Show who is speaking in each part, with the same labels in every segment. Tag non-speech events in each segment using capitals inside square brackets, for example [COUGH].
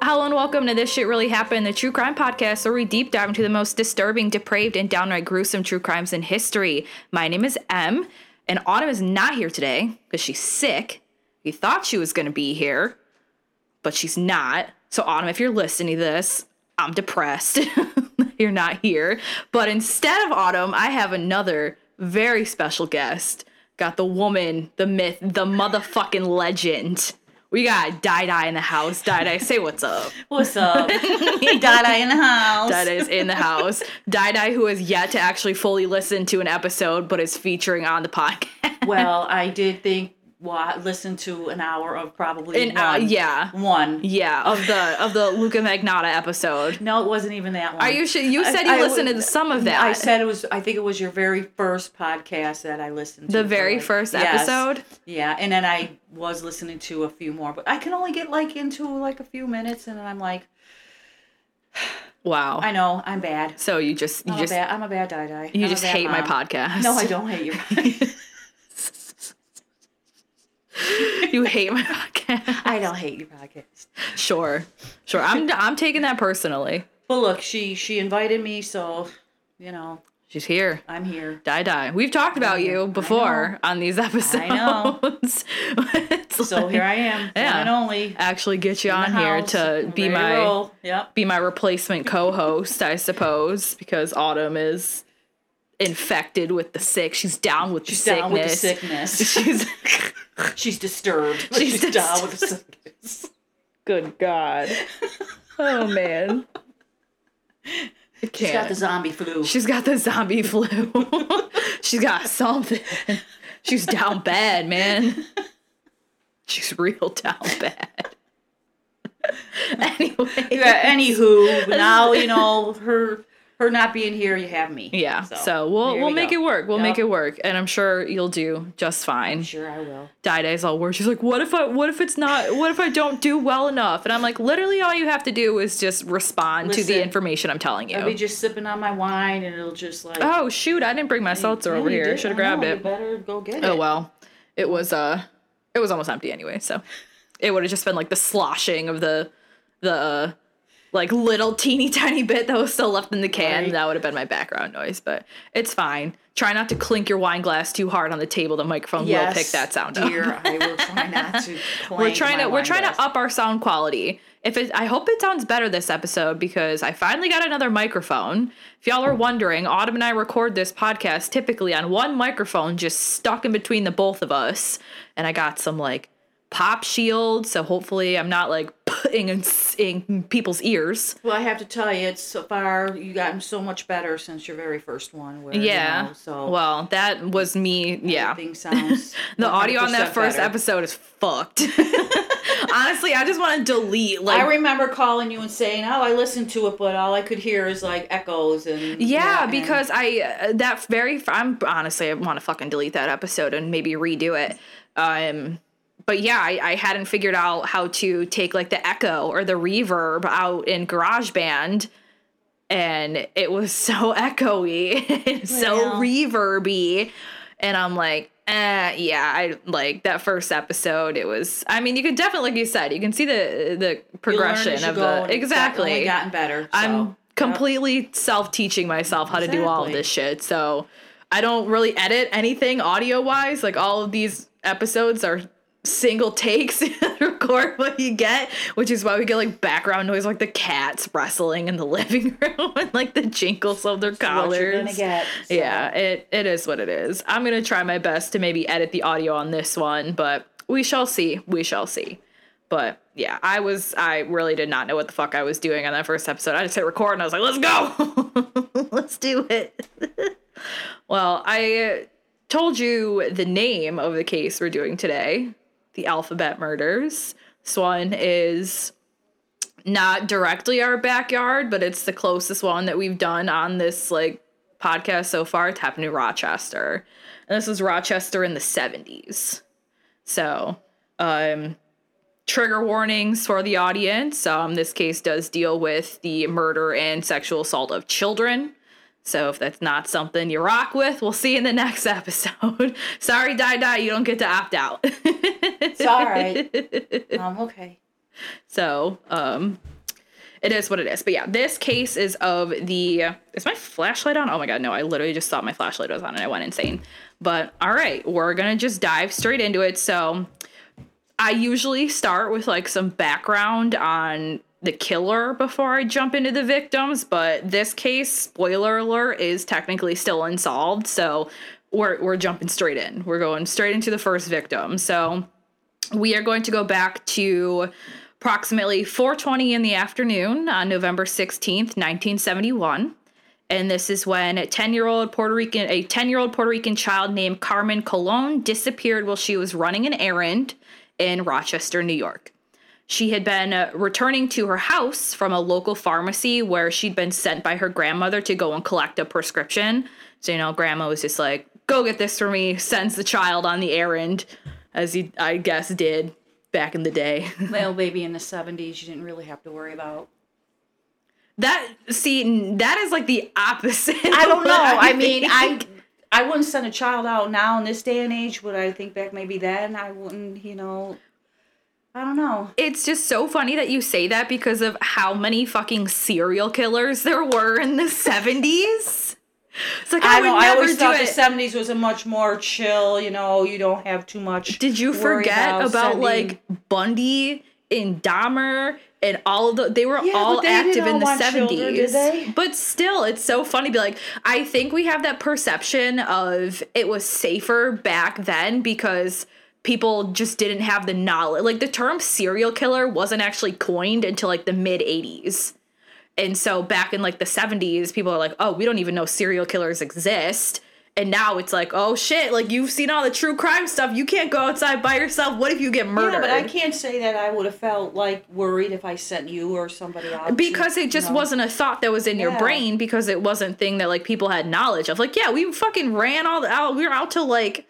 Speaker 1: Hello and welcome to This Shit Really Happened, the true crime podcast where we deep dive into the most disturbing, depraved, and downright gruesome true crimes in history. My name is Em, and Autumn is not here today because she's sick. We thought she was going to be here, but she's not. So, Autumn, if you're listening to this, I'm depressed. [LAUGHS] you're not here. But instead of Autumn, I have another very special guest. Got the woman, the myth, the motherfucking legend. We got Dai Dai in the house. Dai Dai, say what's up. [LAUGHS]
Speaker 2: What's up? [LAUGHS] Dada in the house.
Speaker 1: Dai Dai is in the house. Dai Dai, who has yet to actually fully listen to an episode, but is featuring on the podcast. [LAUGHS]
Speaker 2: Well, I did think well, I listened to an hour of probably
Speaker 1: And,
Speaker 2: one.
Speaker 1: uh, yeah.
Speaker 2: One.
Speaker 1: Yeah, of the of the Luka Magnotta episode.
Speaker 2: No, it wasn't even that one.
Speaker 1: Are you sure? You
Speaker 2: I-
Speaker 1: said you
Speaker 2: I
Speaker 1: listened
Speaker 2: was-
Speaker 1: to some of that.
Speaker 2: I said it was. I think it was your very first podcast that I listened to.
Speaker 1: the very
Speaker 2: like-
Speaker 1: first
Speaker 2: Yes.
Speaker 1: episode.
Speaker 2: Yeah, and then I was listening to a few more, but I can only get like into like a few minutes, and then I'm like, [SIGHS]
Speaker 1: Wow.
Speaker 2: I know I'm bad.
Speaker 1: so you just you
Speaker 2: I'm
Speaker 1: just
Speaker 2: a bad. I'm a bad die die.
Speaker 1: you just hate my podcast.
Speaker 2: No, I don't hate you. [LAUGHS]
Speaker 1: you hate my podcast. [LAUGHS]
Speaker 2: I don't hate your podcast.
Speaker 1: Sure, sure. I'm I'm taking that personally.
Speaker 2: But look, she she invited me, so you know
Speaker 1: She's here.
Speaker 2: I'm here.
Speaker 1: Die die. We've talked about you before on these episodes. [LAUGHS]
Speaker 2: know. So
Speaker 1: like-
Speaker 2: here I am,
Speaker 1: Yeah.
Speaker 2: and only.
Speaker 1: Actually, get you on here to be my.
Speaker 2: Yep.
Speaker 1: be my replacement co-host, I suppose, because Autumn is infected with the sick. She's down with
Speaker 2: She's
Speaker 1: the
Speaker 2: down with the
Speaker 1: sickness.
Speaker 2: sickness. [LAUGHS]
Speaker 1: She's
Speaker 2: She's disturbed.
Speaker 1: She's
Speaker 2: She's, down with the sickness.
Speaker 1: good God. Oh man.
Speaker 2: She's got the zombie flu.
Speaker 1: She's got the zombie flu. [LAUGHS] She's got something. She's down bad, man. She's real down bad. [LAUGHS] anyway.
Speaker 2: yeah, anywho, now you know her her not being here. You have me.
Speaker 1: Yeah. So, we'll we'll
Speaker 2: we
Speaker 1: make
Speaker 2: go.
Speaker 1: it work. We'll make it work. And I'm sure you'll do just fine.
Speaker 2: Sure, I will.
Speaker 1: Die Day's all worried. She's like, what if I what if it's not what if I don't do well enough? And I'm like, literally all you have to do is just respond to the information I'm telling you.
Speaker 2: I'll be just sipping on my wine, and it'll just like.
Speaker 1: oh shoot, I didn't bring my seltzer over here. Should have
Speaker 2: know,
Speaker 1: grabbed
Speaker 2: You
Speaker 1: it.
Speaker 2: better go get it.
Speaker 1: Oh well. It was uh it was almost empty anyway, so it would have just been like the sloshing of the the uh, like little teeny [LAUGHS] tiny bit that was still left in the can.
Speaker 2: Right.
Speaker 1: That would have been my background noise, but it's fine. Try not to clink your wine glass too hard on the table. The microphone will pick that sound
Speaker 2: dear,
Speaker 1: up.
Speaker 2: I will try not to. [LAUGHS]
Speaker 1: we're trying to we're trying
Speaker 2: glass.
Speaker 1: to up our sound quality. If it, I hope it sounds better this episode because I finally got another microphone. If y'all are wondering, Autumn and I record this podcast typically on one microphone, just stuck in between the both of us, and I got some like pop shield, so hopefully I'm not like [LAUGHS] putting in, in people's ears.
Speaker 2: Well, I have to tell you, it's so far you gotten so much better since your very first one. Where, you
Speaker 1: Yeah.
Speaker 2: know, so
Speaker 1: well, that was me. Yeah.
Speaker 2: sounds. [LAUGHS]
Speaker 1: The audio on that first
Speaker 2: better.
Speaker 1: episode is fucked. [LAUGHS] Honestly, I just want to delete like
Speaker 2: I remember calling you and saying, "Oh, I listened to it, but all I could hear is like echoes and
Speaker 1: Yeah,
Speaker 2: and-
Speaker 1: because I uh, that very I'm honestly I want to fucking delete that episode and maybe redo it. Um but yeah, I, I hadn't figured out how to take like the echo or the reverb out in GarageBand and it was [LAUGHS] so echoey, so
Speaker 2: Well.
Speaker 1: reverby and I'm like uh yeah, I like that first episode. It was. I mean, you can definitely, like you said, you can see the the progression of the exactly.
Speaker 2: gotten better. So,
Speaker 1: I'm
Speaker 2: yep.
Speaker 1: completely self-teaching myself how to do all of this shit. So I don't really edit anything audio wise. Like all of these episodes are single takes [LAUGHS] record what you get which is why we get like background noise like the cats wrestling in the living [LAUGHS] room and like the jingles of their
Speaker 2: What you're gonna
Speaker 1: collars.
Speaker 2: get. so.
Speaker 1: yeah it, it is what it is. I'm gonna try my best to maybe edit the audio on this one but we shall see. We shall see. But yeah i was i really did not know what the fuck i was doing on that first episode. I just hit record and i was like let's go! [LAUGHS] Let's do it. Well i uh, told you the name of the case we're doing today the alphabet murders this one is not directly our backyard, but it's the closest one that we've done on this like podcast so far. It's happened in Rochester. And this was Rochester in the 70s. So, um trigger warnings for the audience. Um this case does deal with the murder and sexual assault of children. So if that's not something you rock with, we'll see you in the next episode. [LAUGHS] Sorry, Die Die, you don't get to opt out.
Speaker 2: It's all right. Um, okay.
Speaker 1: So, um, it is what it is. But yeah, this case is of the. Is my flashlight on? Oh my god, no! I literally just thought my flashlight was on and I went insane. But all right, we're gonna just dive straight into it. So, I usually start with like some background on the killer before I jump into the victims, but this case, spoiler alert, is technically still unsolved. So we're we're jumping straight in. We're going straight into the first victim. So we are going to go back to approximately 4:20 in the afternoon on November 16th, 1971. And this is when a 10-year-old Puerto Rican a 10-year-old Puerto Rican child named Carmen Colon disappeared while she was running an errand in Rochester, New York. She had been uh, returning to her house from a local pharmacy where she'd been sent by her grandmother to go and collect a prescription. So, you know, grandma was just like, go get this for me, [LAUGHS] sends the child on the errand, as he, I guess, did back in the day. [LAUGHS]
Speaker 2: Well, baby, in the 70s, you didn't really have to worry about.
Speaker 1: That, see, that is like the opposite.
Speaker 2: I don't know. I mean. I I wouldn't send a child out now in this day and age, but I think back maybe then I wouldn't, you know. I don't know.
Speaker 1: It's just so funny that you say that because of how many fucking serial killers there were in the 70s. It's like I,
Speaker 2: I know. I always
Speaker 1: do
Speaker 2: thought
Speaker 1: it.
Speaker 2: the seventies was a much more chill. You know, you don't have too much.
Speaker 1: Did you forget about,
Speaker 2: sending-
Speaker 1: like Bundy and Dahmer and all of the they were
Speaker 2: Yeah,
Speaker 1: all
Speaker 2: they
Speaker 1: active in the
Speaker 2: want children,
Speaker 1: 70s. But still, it's so funny to be like I think we have that perception of it was safer back then because people just didn't have the knowledge. Like the term serial killer wasn't actually coined until like the mid 80s. And so back in like the 70s, people are like, "Oh, we don't even know serial killers exist." And now it's like, "Oh shit, like you've seen all the true crime stuff. You can't go outside by yourself. What if you get murdered?"
Speaker 2: Yeah, but I can't say that I would have felt like worried if I sent you or somebody out. to,
Speaker 1: because it just
Speaker 2: you know.
Speaker 1: wasn't a thought that was in your brain because it wasn't thing that like people had knowledge of. Like, yeah, we fucking ran all the out. We were out till like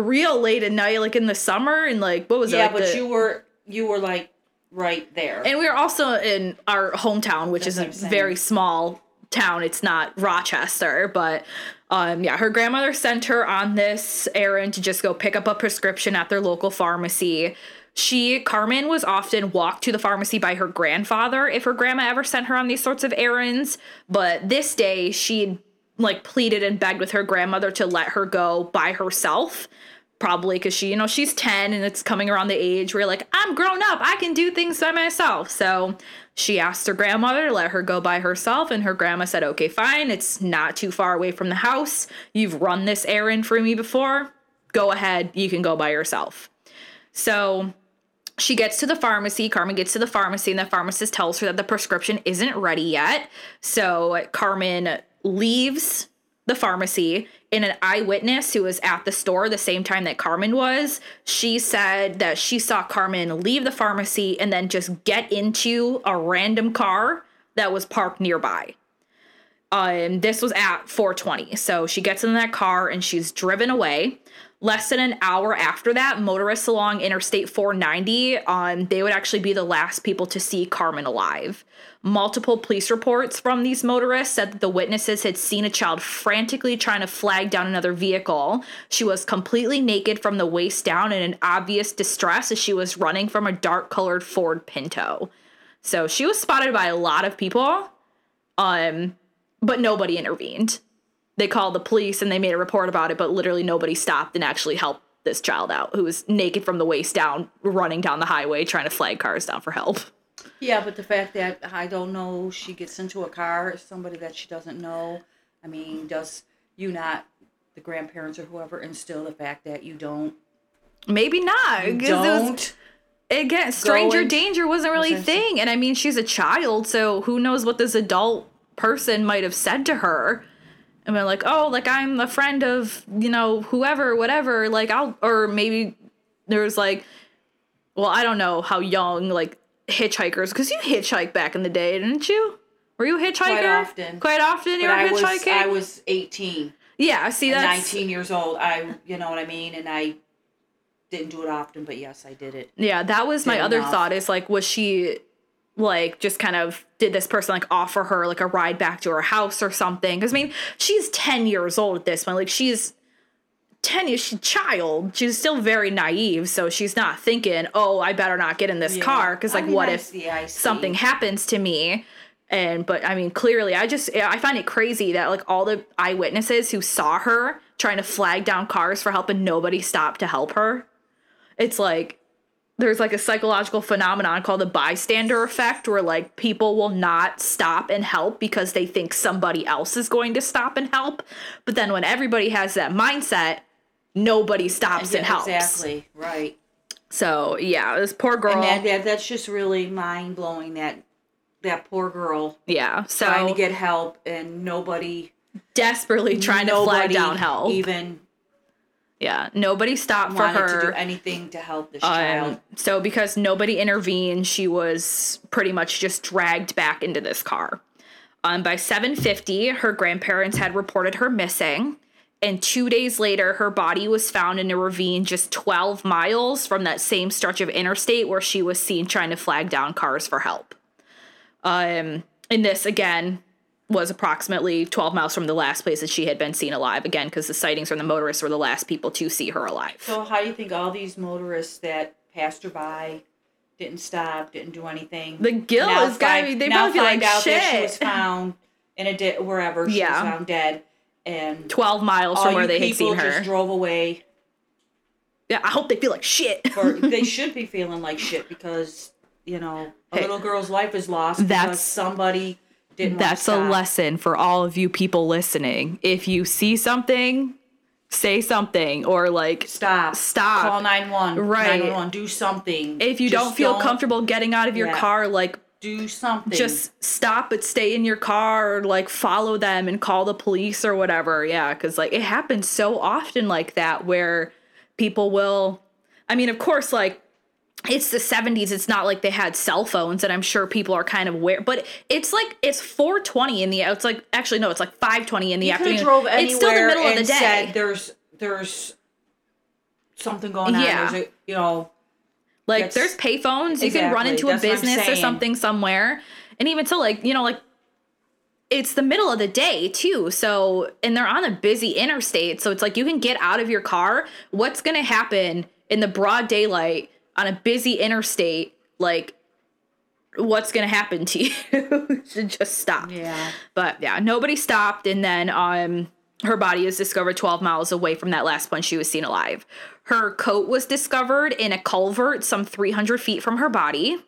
Speaker 1: real late at night, like in the summer, and like what was it?
Speaker 2: Yeah,
Speaker 1: like,
Speaker 2: but
Speaker 1: the-
Speaker 2: you were you were like right there.
Speaker 1: And we were also in our hometown, which
Speaker 2: That's
Speaker 1: is a very small town. It's not Rochester, but um, yeah, her grandmother sent her on this errand to just go pick up a prescription at their local pharmacy. She, Carmen, was often walked to the pharmacy by her grandfather if her grandma ever sent her on these sorts of errands. But this day, she like pleaded and begged with her grandmother to let her go by herself probably because she you know she's 10 and it's coming around the age where like i'm grown up i can do things by myself so she asked her grandmother to let her go by herself and her grandma said okay fine it's not too far away from the house you've run this errand for me before go ahead you can go by yourself so she gets to the pharmacy. Carmen gets to the pharmacy, and the pharmacist tells her that the prescription isn't ready yet. So Carmen leaves the pharmacy. And an eyewitness who was at the store the same time that Carmen was, she said that she saw Carmen leave the pharmacy and then just get into a random car that was parked nearby. Um, this was at 420. So she gets in that car and she's driven away. Less than an hour after that, motorists along Interstate 490, um, they would actually be the last people to see Carmen alive. Multiple police reports from these motorists said that the witnesses had seen a child frantically trying to flag down another vehicle. She was completely naked from the waist down and in obvious distress as she was running from a dark colored Ford Pinto. So she was spotted by a lot of people, um, but nobody intervened they called the police and they made a report about it, but literally nobody stopped and actually helped this child out who was naked from the waist down, running down the highway trying to flag cars down for help.
Speaker 2: yeah, but the fact that I don't know she gets into a car, somebody that she doesn't know. I mean, does you not the grandparents or whoever instill the fact that you don't
Speaker 1: Maybe not. it was-
Speaker 2: don't
Speaker 1: again, stranger
Speaker 2: and-
Speaker 1: danger wasn't really a thing. And I mean, she's a child, so who knows what this adult person might have said to her. And been like, oh, like I'm a friend of, you know, whoever, whatever. Like, I'll, or maybe there's like, well, I don't know how young, like, hitchhikers, because you hitchhiked back in the day, didn't you? Were you a hitchhiker?
Speaker 2: Quite often.
Speaker 1: Quite often you
Speaker 2: but
Speaker 1: were
Speaker 2: I was
Speaker 1: hitchhiking?
Speaker 2: I was 18
Speaker 1: yeah, I
Speaker 2: see,
Speaker 1: that.
Speaker 2: 19 years old. I you know what I mean and I didn't do it often, but yes, I did it.
Speaker 1: Yeah, that was my
Speaker 2: Did
Speaker 1: other
Speaker 2: enough.
Speaker 1: thought is like, was she like just kind of did this person like offer her like a ride back to her house or something? Because I mean, she's 10 years old at this point. Like, she's 10 years she's a child she's still very naive so she's not thinking oh i better not get in this
Speaker 2: Yeah.
Speaker 1: car because
Speaker 2: I
Speaker 1: like
Speaker 2: mean,
Speaker 1: what
Speaker 2: I
Speaker 1: if
Speaker 2: see, I
Speaker 1: something happens to me and but i mean clearly i just i find it crazy that like all the eyewitnesses who saw her trying to flag down cars for help and nobody stopped to help her it's like there's like a psychological phenomenon called the bystander effect where like people will not stop and help because they think somebody else is going to stop and help but then when everybody has that mindset nobody stops
Speaker 2: Yeah,
Speaker 1: and helps
Speaker 2: Exactly. Right.
Speaker 1: so yeah this poor girl
Speaker 2: And that, that that's just really mind blowing. That that poor girl
Speaker 1: yeah so
Speaker 2: trying to get help and nobody
Speaker 1: desperately trying to flag
Speaker 2: nobody
Speaker 1: down help
Speaker 2: Even
Speaker 1: yeah nobody stopped for her
Speaker 2: to do anything to help this
Speaker 1: Um,
Speaker 2: child.
Speaker 1: so because nobody intervened, she was pretty much just dragged back into this car. Um, by 7:50, her grandparents had reported her missing, and two days later, her body was found in a ravine just 12 miles from that same stretch of interstate where she was seen trying to flag down cars for help. Um, and this again was approximately 12 miles from the last place that she had been seen alive. Again, because the sightings from the motorists were the last people to see her alive.
Speaker 2: So how do you think all these motorists that passed her by didn't stop, didn't do anything?
Speaker 1: The guilt
Speaker 2: now
Speaker 1: is gotta be- they
Speaker 2: now
Speaker 1: probably
Speaker 2: find
Speaker 1: like,
Speaker 2: out that she was found in a de- wherever she
Speaker 1: Yeah.
Speaker 2: was found dead, and
Speaker 1: 12 miles from where they had seen her.
Speaker 2: just drove away.
Speaker 1: Yeah, I hope they feel like shit.
Speaker 2: Or [LAUGHS] they should be feeling like shit because you know a
Speaker 1: Hey,
Speaker 2: little girl's life is lost
Speaker 1: that's-
Speaker 2: because somebody didn't.
Speaker 1: That's a
Speaker 2: stop.
Speaker 1: lesson for all of you people listening. If you see something, say something or like
Speaker 2: Stop.
Speaker 1: Stop.
Speaker 2: Call 911.
Speaker 1: Right.
Speaker 2: 911. Do something.
Speaker 1: if you
Speaker 2: Just
Speaker 1: don't feel comfortable getting out of your
Speaker 2: Yeah.
Speaker 1: car, like
Speaker 2: do something.
Speaker 1: just stop but stay in your car or like follow them and call the police or whatever. Yeah, cuz like it happens so often like that where people will I mean, of course like it's the 70s it's not like they had cell phones and i'm sure people are kind of aware but it's like it's 420 in the it's like actually no it's like 520 in the
Speaker 2: you
Speaker 1: afternoon
Speaker 2: drove anywhere
Speaker 1: it's still the middle of the day
Speaker 2: said there's there's something going on.
Speaker 1: Yeah.
Speaker 2: There's a, you know,
Speaker 1: Like there's payphones, you can run into a
Speaker 2: that's I'm
Speaker 1: business or something somewhere. And even so, like, you know, like it's the middle of the day too. So and they're on a busy interstate. So it's like you can get out of your car. What's gonna happen in the broad daylight on a busy interstate? Like what's gonna happen to [LAUGHS] you? Should just stop.
Speaker 2: yeah.
Speaker 1: But yeah, nobody stopped, and then um, her body is discovered 12 miles away from that last one she was seen alive. Her coat was discovered in a culvert some 300 feet from her body.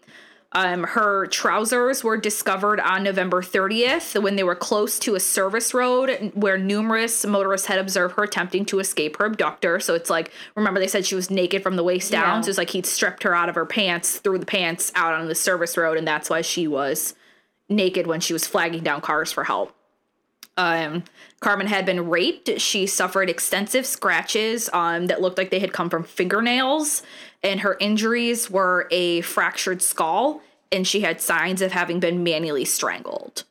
Speaker 1: Um, her trousers were discovered on November 30th when they were close to a service road where numerous motorists had observed her attempting to escape her abductor. So it's like, remember they said she was naked from the waist down.
Speaker 2: Yeah.
Speaker 1: So it's like he'd stripped her out of her pants, threw the pants out on the service road, and that's why she was naked when she was flagging down cars for help. Um, Carmen had been raped. She suffered extensive scratches um, that looked like they had come from fingernails, and her injuries were a fractured skull, and she had signs of having been manually strangled.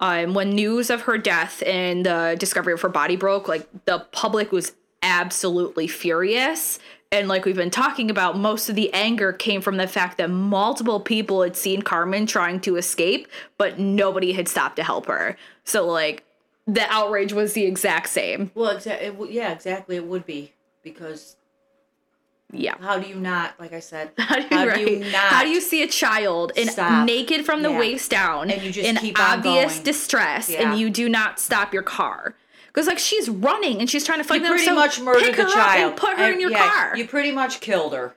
Speaker 1: Um, when news of her death and the discovery of her body broke, like the public was absolutely furious. And like we've been talking about, most of the anger came from the fact that multiple people had seen Carmen trying to escape, but nobody had stopped to help her. So like the outrage was the exact same.
Speaker 2: Well, exa- it w- yeah, exactly. It would be because
Speaker 1: Yeah.
Speaker 2: how do you not, like I said, [LAUGHS]
Speaker 1: How do you,
Speaker 2: how
Speaker 1: right?
Speaker 2: do you not
Speaker 1: How do you see a child in
Speaker 2: Stop.
Speaker 1: naked from the
Speaker 2: Yeah.
Speaker 1: waist down
Speaker 2: And you just
Speaker 1: in
Speaker 2: keep
Speaker 1: obvious distress
Speaker 2: Yeah.
Speaker 1: and you do not stop your car? Because like she's running and she's trying to fight
Speaker 2: you
Speaker 1: them.
Speaker 2: pretty
Speaker 1: so
Speaker 2: much murdered
Speaker 1: pick
Speaker 2: the child
Speaker 1: and put her
Speaker 2: And,
Speaker 1: in your
Speaker 2: yeah,
Speaker 1: car.
Speaker 2: You pretty much killed her.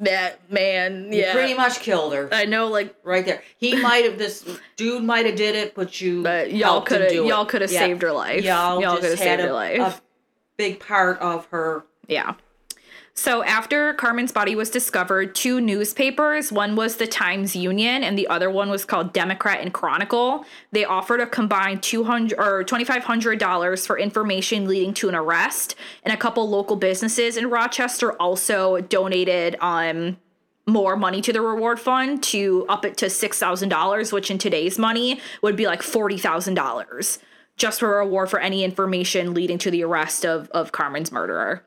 Speaker 1: that man,
Speaker 2: You
Speaker 1: yeah.
Speaker 2: pretty much killed her
Speaker 1: I know, like,
Speaker 2: right there. He [LAUGHS] might have this dude might have did it, but you
Speaker 1: but y'all could have y'all could have saved her life.
Speaker 2: Y'all,
Speaker 1: y'all could have saved
Speaker 2: a,
Speaker 1: her life.
Speaker 2: a big part of her.
Speaker 1: Yeah. So after Carmen's body was discovered, two newspapers, one was the Times Union and the other one was called Democrat and Chronicle, they offered a combined 200 or $2500 for information leading to an arrest, and a couple local businesses in Rochester also donated um more money to the reward fund to up it to $6,000, which in today's money would be like $40,000 just for a reward for any information leading to the arrest of, of Carmen's murderer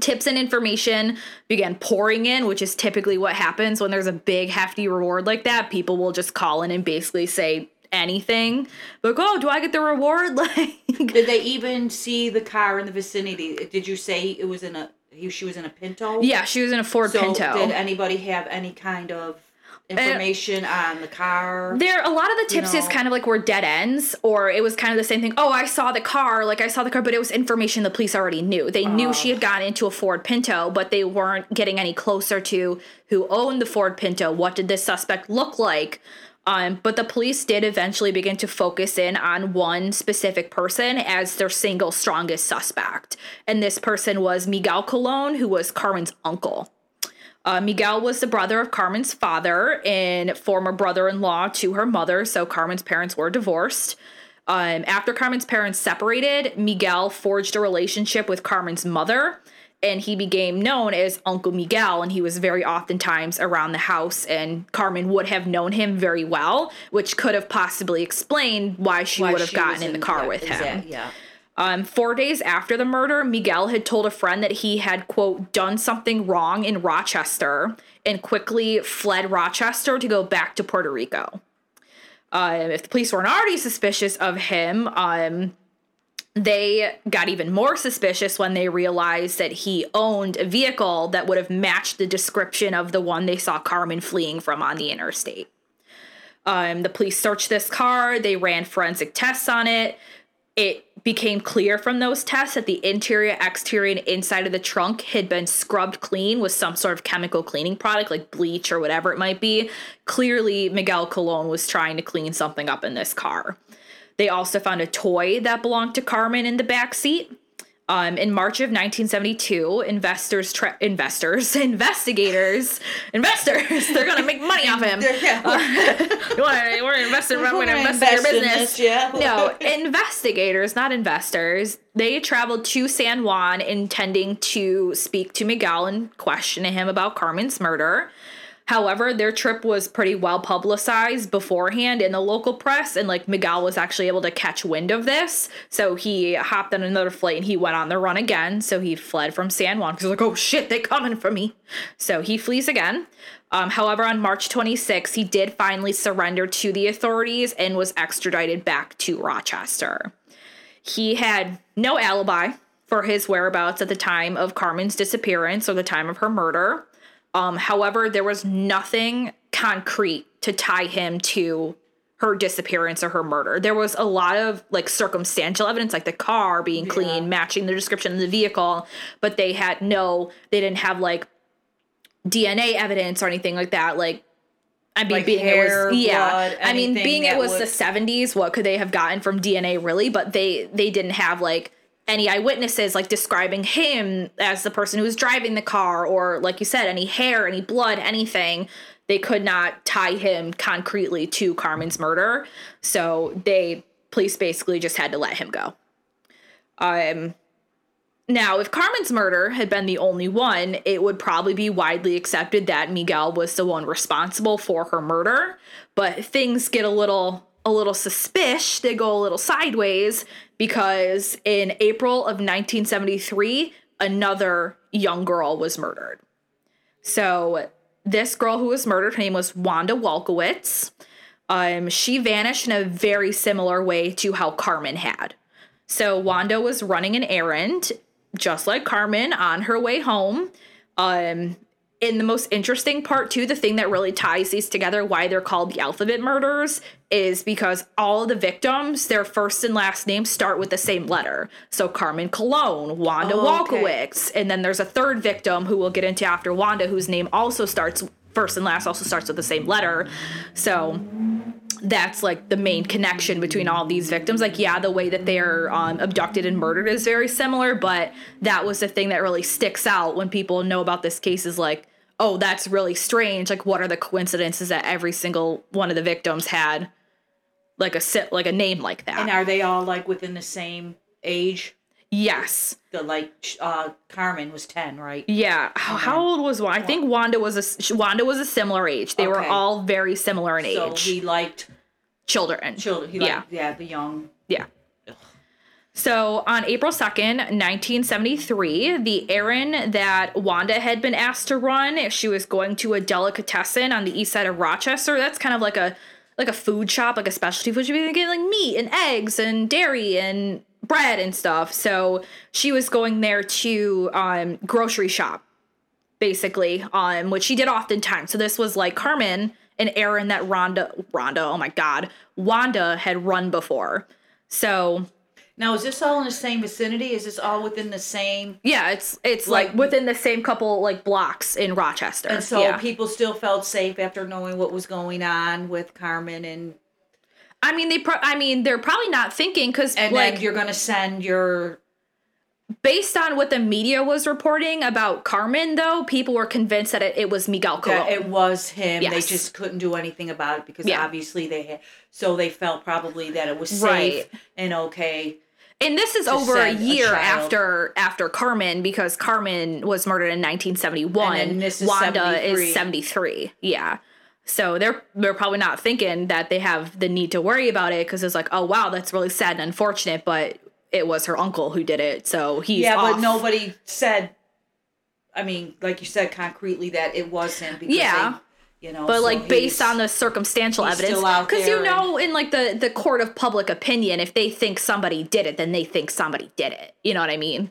Speaker 1: tips and information began pouring in, which is typically what happens when there's a big hefty reward like that. People will just call in and basically say anything. Like, oh, do I get the reward? [LAUGHS] Like,
Speaker 2: Did they even see the car in the vicinity? Did you say it was in a? He, she was in a Pinto.
Speaker 1: yeah, she was in a Ford
Speaker 2: So
Speaker 1: Pinto.
Speaker 2: did anybody have any kind of information on the car?
Speaker 1: there a lot of the tips is
Speaker 2: know.
Speaker 1: kind of like were dead ends or it was kind of the same thing oh i saw the car like i saw the car but it was information the police already knew they knew she had gotten into a ford pinto but they weren't getting any closer to who owned the ford pinto what did this suspect look like um, but the police did eventually begin to focus in on one specific person as their single strongest suspect and this person was miguel colon who was carmen's uncle uh, Miguel was the brother of Carmen's father and former brother in law to her mother, so Carmen's parents were divorced. Um, after Carmen's parents separated, Miguel forged a relationship with Carmen's mother and he became known as Uncle Miguel, and he was very oftentimes around the house, and Carmen would have known him very well, which could have possibly explained why she
Speaker 2: Why
Speaker 1: would have gotten
Speaker 2: was
Speaker 1: in the car
Speaker 2: yeah,
Speaker 1: with him.
Speaker 2: exact- yeah.
Speaker 1: Um, four days after the murder, Miguel had told a friend that he had, quote, done something wrong in Rochester and quickly fled Rochester to go back to Puerto Rico. Um, if the police weren't already suspicious of him, um, they got even more suspicious when they realized that he owned a vehicle that would have matched the description of the one they saw Carmen fleeing from on the interstate. Um, the police searched this car, they ran forensic tests on it. It became clear from those tests that the interior, exterior, and inside of the trunk had been scrubbed clean with some sort of chemical cleaning product, like bleach or whatever it might be. Clearly, Miguel Colon was trying to clean something up in this car. They also found a toy that belonged to Carmen in the back seat. Um, in March of 1972, investors, tra- investors, [LAUGHS] investigators, investors, they're gonna make money off him. [LAUGHS]
Speaker 2: Yeah.
Speaker 1: Wanna- we're investing, we're
Speaker 2: We're
Speaker 1: gonna invest in your
Speaker 2: in
Speaker 1: business.
Speaker 2: this, yeah.
Speaker 1: No, [LAUGHS] investigators, not investors. They traveled to San Juan intending to speak to Miguel and question him about Carmen's murder. However, their trip was pretty well publicized beforehand in the local press, and like Miguel was actually able to catch wind of this. So he hopped on another flight and he went on the run again. So he fled from San Juan because like, oh shit, they're coming for me. So he flees again. Um, however, on March 26, he did finally surrender to the authorities and was extradited back to Rochester. He had no alibi for his whereabouts at the time of Carmen's disappearance or the time of her murder. Um, however, there was nothing concrete to tie him to her disappearance or her murder. There was a lot of like circumstantial evidence, like the car being clean, matching the description of the vehicle, but they had no, they didn't have like DNA evidence or anything like that. Like, I mean,
Speaker 2: Like
Speaker 1: being
Speaker 2: hair,
Speaker 1: it was, yeah.
Speaker 2: blood,
Speaker 1: I mean, being it was
Speaker 2: would-
Speaker 1: the '70s, what could they have gotten from DNA really? But they they didn't have like any eyewitnesses like describing him as the person who was driving the car, or like you said, any hair, any blood, anything. They could not tie him concretely to Carmen's murder, so they police basically just had to let him go. Um, now, if Carmen's murder had been the only one, it would probably be widely accepted that Miguel was the one responsible for her murder. But things get a little a little suspicious. They go a little sideways because in April of 1973, another young girl was murdered. So this girl who was murdered, her name was Wanda Walkowicz. Um, she vanished in a very similar way to how Carmen had. So Wanda was running an errand, just like Carmen, on her way home. Um, in the most interesting part, too, the thing that really ties these together, why they're called the alphabet murders, is because all of the victims, their first and last names start with the same letter. So Carmen Colon, Wanda
Speaker 2: Oh, okay.
Speaker 1: And then there's a third victim who we'll get into after Wanda, whose name also starts first and last also starts with the same letter. So that's like the main connection between all these victims. Like, yeah, the way that they're um, abducted and murdered is very similar, but that was the thing that really sticks out when people know about this case is like, oh, that's really strange. Like, what are the coincidences that every single one of the victims had like a si- like a name like that?
Speaker 2: And are they all like within the same age?
Speaker 1: yes.
Speaker 2: The like uh Carmen was ten, right?
Speaker 1: Yeah. How, how old was Wanda? I think Wanda was a Wanda was a similar age. They were all very similar in age.
Speaker 2: So he liked
Speaker 1: Children.
Speaker 2: children. He
Speaker 1: yeah.
Speaker 2: liked yeah the young.
Speaker 1: Yeah. So on April 2nd, 1973, the errand that Wanda had been asked to run if she was going to a delicatessen on the east side of Rochester, that's kind of like a like a food shop, like a specialty food shop, you get like meat and eggs and dairy and bread and stuff. So she was going there to um grocery shop, basically, um, which she did oftentimes. So this was like Carmen, an errand that Rhonda Rhonda, oh my god, Wanda had run before. So
Speaker 2: Now, is this all in the same vicinity? Is this all within the same?
Speaker 1: yeah, it's it's like,
Speaker 2: Like-
Speaker 1: within the same couple like blocks in Rochester.
Speaker 2: And so
Speaker 1: yeah.
Speaker 2: people still felt safe after knowing what was going on with Carmen, and
Speaker 1: I mean, they. Pro- I mean, they're probably not thinking because
Speaker 2: and
Speaker 1: like
Speaker 2: you're gonna send your
Speaker 1: based on what the media was reporting about Carmen, though, people were convinced that it, it was Miguel Colon.
Speaker 2: that it was him. They just couldn't do anything about it because
Speaker 1: Yeah.
Speaker 2: obviously they had. So they felt probably that it was safe
Speaker 1: Right.
Speaker 2: and okay.
Speaker 1: and this is over a
Speaker 2: send a
Speaker 1: year after after Carmen because Carmen was murdered in 1971.
Speaker 2: And is
Speaker 1: Wanda
Speaker 2: 73.
Speaker 1: is 73. Yeah. So they're they're probably not thinking that they have the need to worry about it because it's like, oh wow, that's really sad and unfortunate, but it was her uncle who did it, so he's
Speaker 2: yeah,
Speaker 1: off.
Speaker 2: but nobody said. I mean, like you said concretely that it was him. Because
Speaker 1: Yeah.
Speaker 2: They, you know,
Speaker 1: but
Speaker 2: so
Speaker 1: like based on the circumstantial evidence because you know in like the the court of public opinion if they think somebody did it then they think somebody did it you know what i mean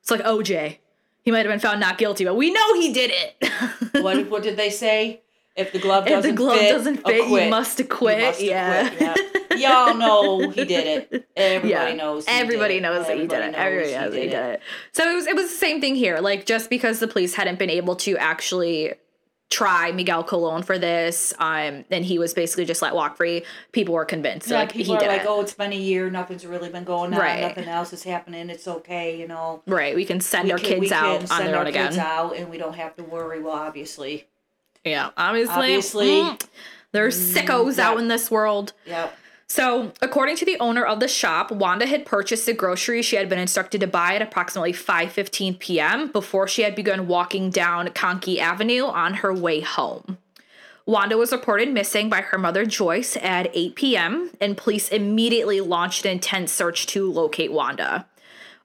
Speaker 1: it's like oj he might have been found not guilty but we know he did it [LAUGHS]
Speaker 2: what what did they say? If the glove doesn't
Speaker 1: the glove
Speaker 2: fit,
Speaker 1: doesn't fit
Speaker 2: acquit.
Speaker 1: you must acquit
Speaker 2: You must
Speaker 1: yeah
Speaker 2: acquit, yeah. [LAUGHS] Y'all know he did it. Everybody
Speaker 1: yeah,
Speaker 2: knows.
Speaker 1: Everybody knows that he did it.
Speaker 2: Everybody
Speaker 1: knows that he did it. So it was it was the same thing here. Like just because the police hadn't been able to actually try Miguel Colon for this, um, and he was basically just let walk free. People were convinced,
Speaker 2: Yeah,
Speaker 1: like
Speaker 2: people
Speaker 1: he
Speaker 2: are
Speaker 1: did
Speaker 2: like,
Speaker 1: it.
Speaker 2: "Oh, it's been a year. Nothing's really been going on.
Speaker 1: Right.
Speaker 2: Nothing else is happening. It's okay." You know,
Speaker 1: Right, we can send
Speaker 2: We
Speaker 1: our
Speaker 2: can-
Speaker 1: kids out on their own again.
Speaker 2: out, and we don't have to worry. Well, obviously,
Speaker 1: Yeah, obviously,
Speaker 2: Obviously.
Speaker 1: mm, there's sickos
Speaker 2: yeah.
Speaker 1: out in this world.
Speaker 2: yep.
Speaker 1: So, according to the owner of the shop, Wanda had purchased the groceries she had been instructed to buy at approximately 5:15 p.m. before she had begun walking down Conkey Avenue on her way home. Wanda was reported missing by her mother Joyce at 8 p.m., and police immediately launched an intense search to locate Wanda.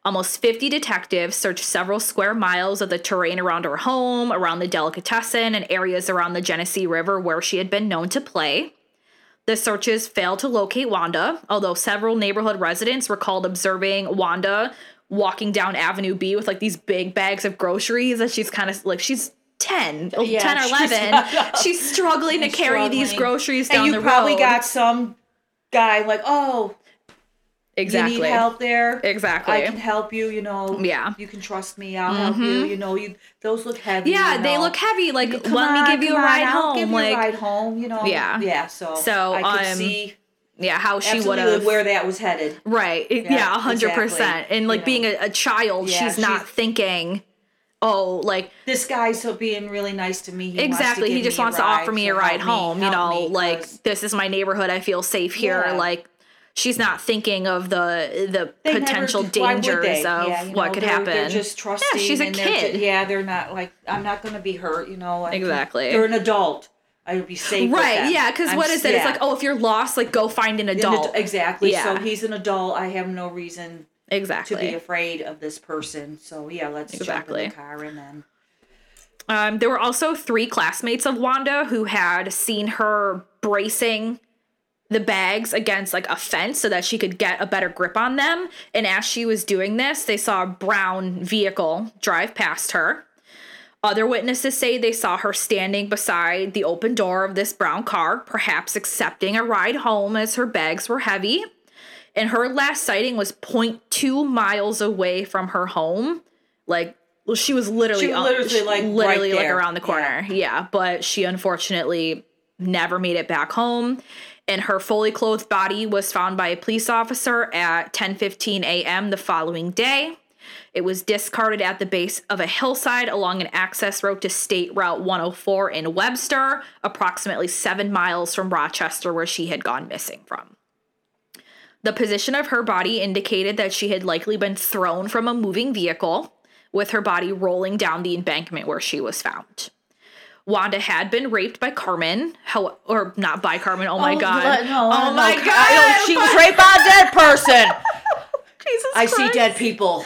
Speaker 1: Almost 50 detectives searched several square miles of the terrain around her home, around the delicatessen, and areas around the Genesee River where she had been known to play. The searches failed to locate Wanda, although several neighborhood residents recalled observing Wanda walking down Avenue B with like these big bags of groceries that she's kind of like she's 10, oh,
Speaker 2: Yeah,
Speaker 1: 10 or 11. [LAUGHS]
Speaker 2: not-
Speaker 1: She's struggling to carry these groceries down
Speaker 2: and you
Speaker 1: the
Speaker 2: probably
Speaker 1: road.
Speaker 2: got some guy like, "Oh,
Speaker 1: exactly.
Speaker 2: you need help there.
Speaker 1: Exactly.
Speaker 2: I can help you. You know,
Speaker 1: Yeah.
Speaker 2: you can trust me. I'll help you. You know, you those look heavy.
Speaker 1: Yeah,
Speaker 2: you
Speaker 1: they look heavy. Like, let
Speaker 2: come
Speaker 1: me give you a
Speaker 2: on,
Speaker 1: ride
Speaker 2: I'll
Speaker 1: home.
Speaker 2: You
Speaker 1: like,
Speaker 2: a ride home. You know.
Speaker 1: Yeah.
Speaker 2: Yeah. So.
Speaker 1: So,
Speaker 2: I could
Speaker 1: um,
Speaker 2: see
Speaker 1: yeah, how she would have.
Speaker 2: where that was headed.
Speaker 1: Right.
Speaker 2: Yeah,
Speaker 1: Yeah, a hundred percent.
Speaker 2: exactly.
Speaker 1: And like
Speaker 2: You
Speaker 1: being a, a child,
Speaker 2: Yeah,
Speaker 1: she's not
Speaker 2: she's-
Speaker 1: thinking, oh, like
Speaker 2: This guy's so being really nice to me. He wants to
Speaker 1: exactly. He just wants to offer me a ride
Speaker 2: help me,
Speaker 1: home. you know,
Speaker 2: me,
Speaker 1: like this is my neighborhood. I feel safe here.
Speaker 2: Yeah.
Speaker 1: Like she's not thinking of the the
Speaker 2: they
Speaker 1: potential
Speaker 2: would
Speaker 1: dangers of
Speaker 2: Yeah,
Speaker 1: what
Speaker 2: know,
Speaker 1: could
Speaker 2: they're-
Speaker 1: happen.
Speaker 2: They're just trusting.
Speaker 1: Yeah, she's a kid.
Speaker 2: yeah, they're not like I'm not going to be hurt. You know. I
Speaker 1: Exactly.
Speaker 2: they're an adult. I would be safe.
Speaker 1: right. Yeah. Because what is it? It's like, oh, if you're lost, like go find an
Speaker 2: An ad-
Speaker 1: adult.
Speaker 2: Exactly.
Speaker 1: Yeah.
Speaker 2: So he's an adult. I have no reason
Speaker 1: exactly to
Speaker 2: be afraid of this person. So yeah, let's
Speaker 1: Exactly.
Speaker 2: jump in the car and then.
Speaker 1: Um, there were also three classmates of Wanda who had seen her bracing the bags against like a fence so that she could get a better grip on them. And as she was doing this, they saw a brown vehicle drive past her. Other witnesses say they saw her standing beside the open door of this brown car, perhaps accepting a ride home as her bags were heavy. And her last sighting was 0.2 miles away from her home. Like, well, she was literally,
Speaker 2: She literally, like,
Speaker 1: literally
Speaker 2: right
Speaker 1: like around the corner. Yeah. but she unfortunately never made it back home. And her fully clothed body was found by a police officer at 10:15 a.m. the following day. It was discarded at the base of a hillside along an access road to State Route 104 in Webster, approximately seven miles from Rochester, where she had gone missing from. The position of her body indicated that she had likely been thrown from a moving vehicle, with her body rolling down the embankment where she was found. Wanda had been raped by Carmen, how, or not by Carmen. Oh my
Speaker 2: Oh,
Speaker 1: god!
Speaker 2: no,
Speaker 1: oh
Speaker 2: no,
Speaker 1: my
Speaker 2: I
Speaker 1: god! [LAUGHS]
Speaker 2: she was raped by a dead person. [LAUGHS]
Speaker 1: Jesus Christ.
Speaker 2: I see dead people.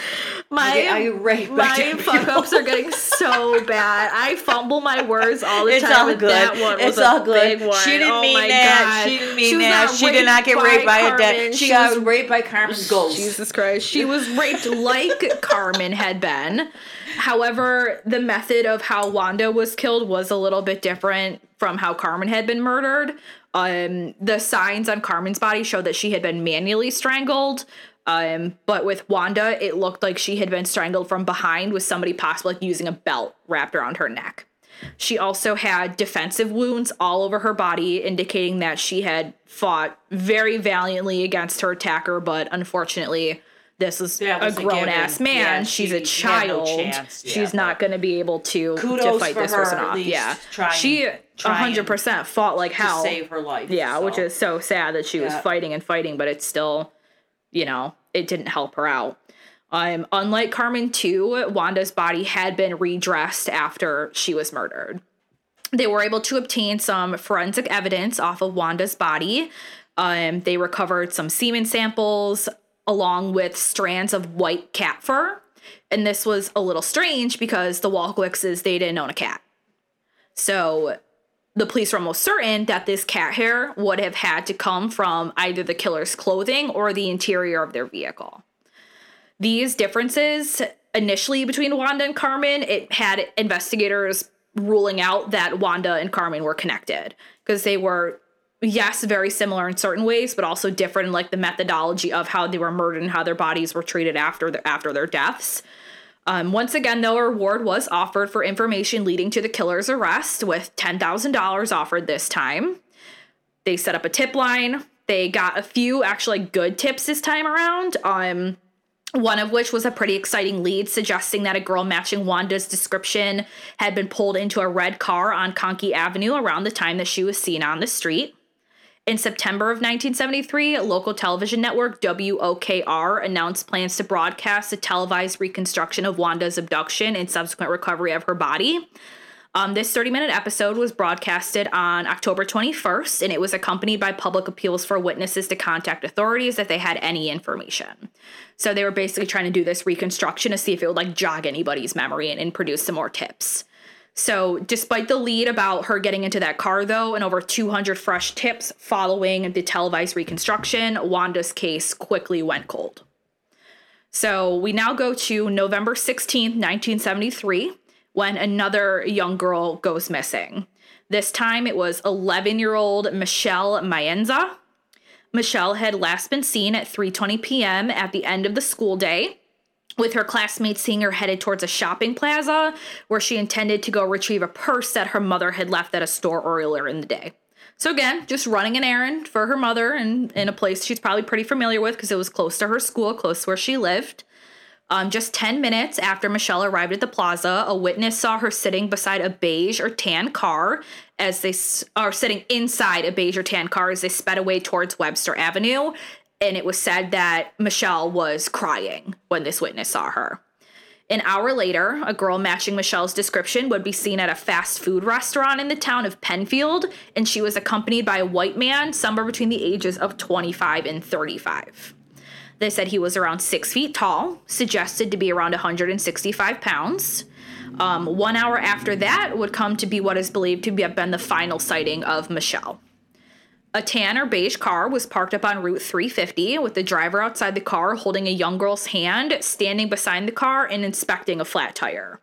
Speaker 1: My,
Speaker 2: irate by
Speaker 1: my fuck ups are getting so bad. I fumble my words all the
Speaker 2: It's
Speaker 1: time.
Speaker 2: all good.
Speaker 1: That one
Speaker 2: It's all good. She didn't
Speaker 1: Oh
Speaker 2: mean that.
Speaker 1: God.
Speaker 2: She didn't mean
Speaker 1: was
Speaker 2: that. She did not get raped by a dead. She,
Speaker 1: She
Speaker 2: got
Speaker 1: was
Speaker 2: raped by Carmen's ghost.
Speaker 1: Jesus Christ. She was raped like Carmen had been. However, the method of how Wanda was killed was a little bit different from how Carmen had been murdered. Um, the signs on Carmen's body showed that she had been manually strangled. Um, but with Wanda, it looked like she had been strangled from behind with somebody possibly like, using a belt wrapped around her neck. She also had defensive wounds all over her body, indicating that she had fought very valiantly against her attacker, but unfortunately, this is
Speaker 2: That
Speaker 1: a
Speaker 2: was a
Speaker 1: grown ass man.
Speaker 2: Yeah,
Speaker 1: She's
Speaker 2: she
Speaker 1: a child.
Speaker 2: no. Yeah,
Speaker 1: She's not going to be able to, to fight this person off. Yeah.
Speaker 2: trying-
Speaker 1: she
Speaker 2: trying
Speaker 1: 100% fought like hell to
Speaker 2: save her life.
Speaker 1: Yeah, which is so sad that she was fighting and fighting, but it's still, you know, it didn't help her out. Um, unlike Carmen 2, Wanda's body had been redressed after she was murdered. They were able to obtain some forensic evidence off of Wanda's body. Um, they recovered some semen samples along with strands of white cat fur. And this was a little strange because the Walkowiczes, they didn't own a cat. So the police were almost certain that this cat hair would have had to come from either the killer's clothing or the interior of their vehicle. These differences initially between Wanda and Carmen, it had investigators ruling out that Wanda and Carmen were connected because they were yes, very similar in certain ways, but also different in like the methodology of how they were murdered and how their bodies were treated after the, after their deaths. Um, once again, though, a reward was offered for information leading to the killer's arrest, with $10,000 offered this time. They set up a tip line. They got a few actually good tips this time around. Um, one of which was a pretty exciting lead suggesting that a girl matching Wanda's description had been pulled into a red car on Conkey Avenue around the time that she was seen on the street. In September of 1973, local television network WOKR announced plans to broadcast a televised reconstruction of Wanda's abduction and subsequent recovery of her body. Um, this 30 minute episode was broadcasted on October 21st, and it was accompanied by public appeals for witnesses to contact authorities if they had any information. So they were basically trying to do this reconstruction to see if it would like jog anybody's memory and, and produce some more tips. So, despite the lead about her getting into that car, though, and over 200 fresh tips following the televised reconstruction, Wanda's case quickly went cold. So, we now go to November 16th, 1973, when another young girl goes missing. This time it was 11 year old Michelle Maenza. Michelle had last been seen at 3:20 p.m. at the end of the school day with her classmates seeing her headed towards a shopping plaza where she intended to go retrieve a purse that her mother had left at a store earlier in the day. So again, just running an errand for her mother and in a place she's probably pretty familiar with because it was close to her school, close to where she lived. Um, just 10 minutes after Michelle arrived at the plaza, a witness saw her sitting beside a beige or tan car as they s- are sitting inside a beige or tan car as they sped away towards Webster Avenue. And it was said that Michelle was crying when this witness saw her. An hour later, a girl matching Michelle's description would be seen at a fast food restaurant in the town of Penfield, and she was accompanied by a white man somewhere between the ages of 25 and 35. They said he was around six feet tall, suggested to be around 165 pounds. Um, one hour after that would come to be what is believed to have been the final sighting of Michelle. A tan or beige car was parked up on Route 350 with the driver outside the car holding a young girl's hand, standing beside the car and inspecting a flat tire.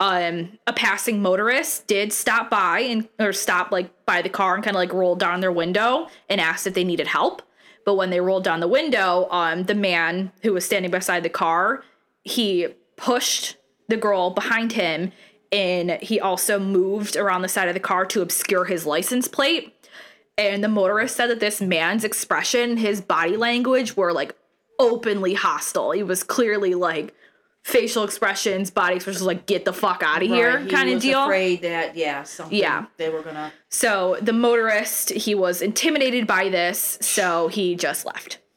Speaker 1: Um, a passing motorist did stop by and or stop like by the car and kind of like rolled down their window and asked if they needed help. But when they rolled down the window, um, the man who was standing beside the car, he pushed the girl behind him and he also moved around the side of the car to obscure his license plate. And the motorist said that this man's expression, his body language were like openly hostile. He was clearly like facial expressions, body expressions like get the fuck out of here
Speaker 2: Right, he
Speaker 1: kind of deal.
Speaker 2: Afraid that yeah, something
Speaker 1: Yeah.
Speaker 2: they were gonna.
Speaker 1: So the motorist, he was intimidated by this, so he just left. [LAUGHS]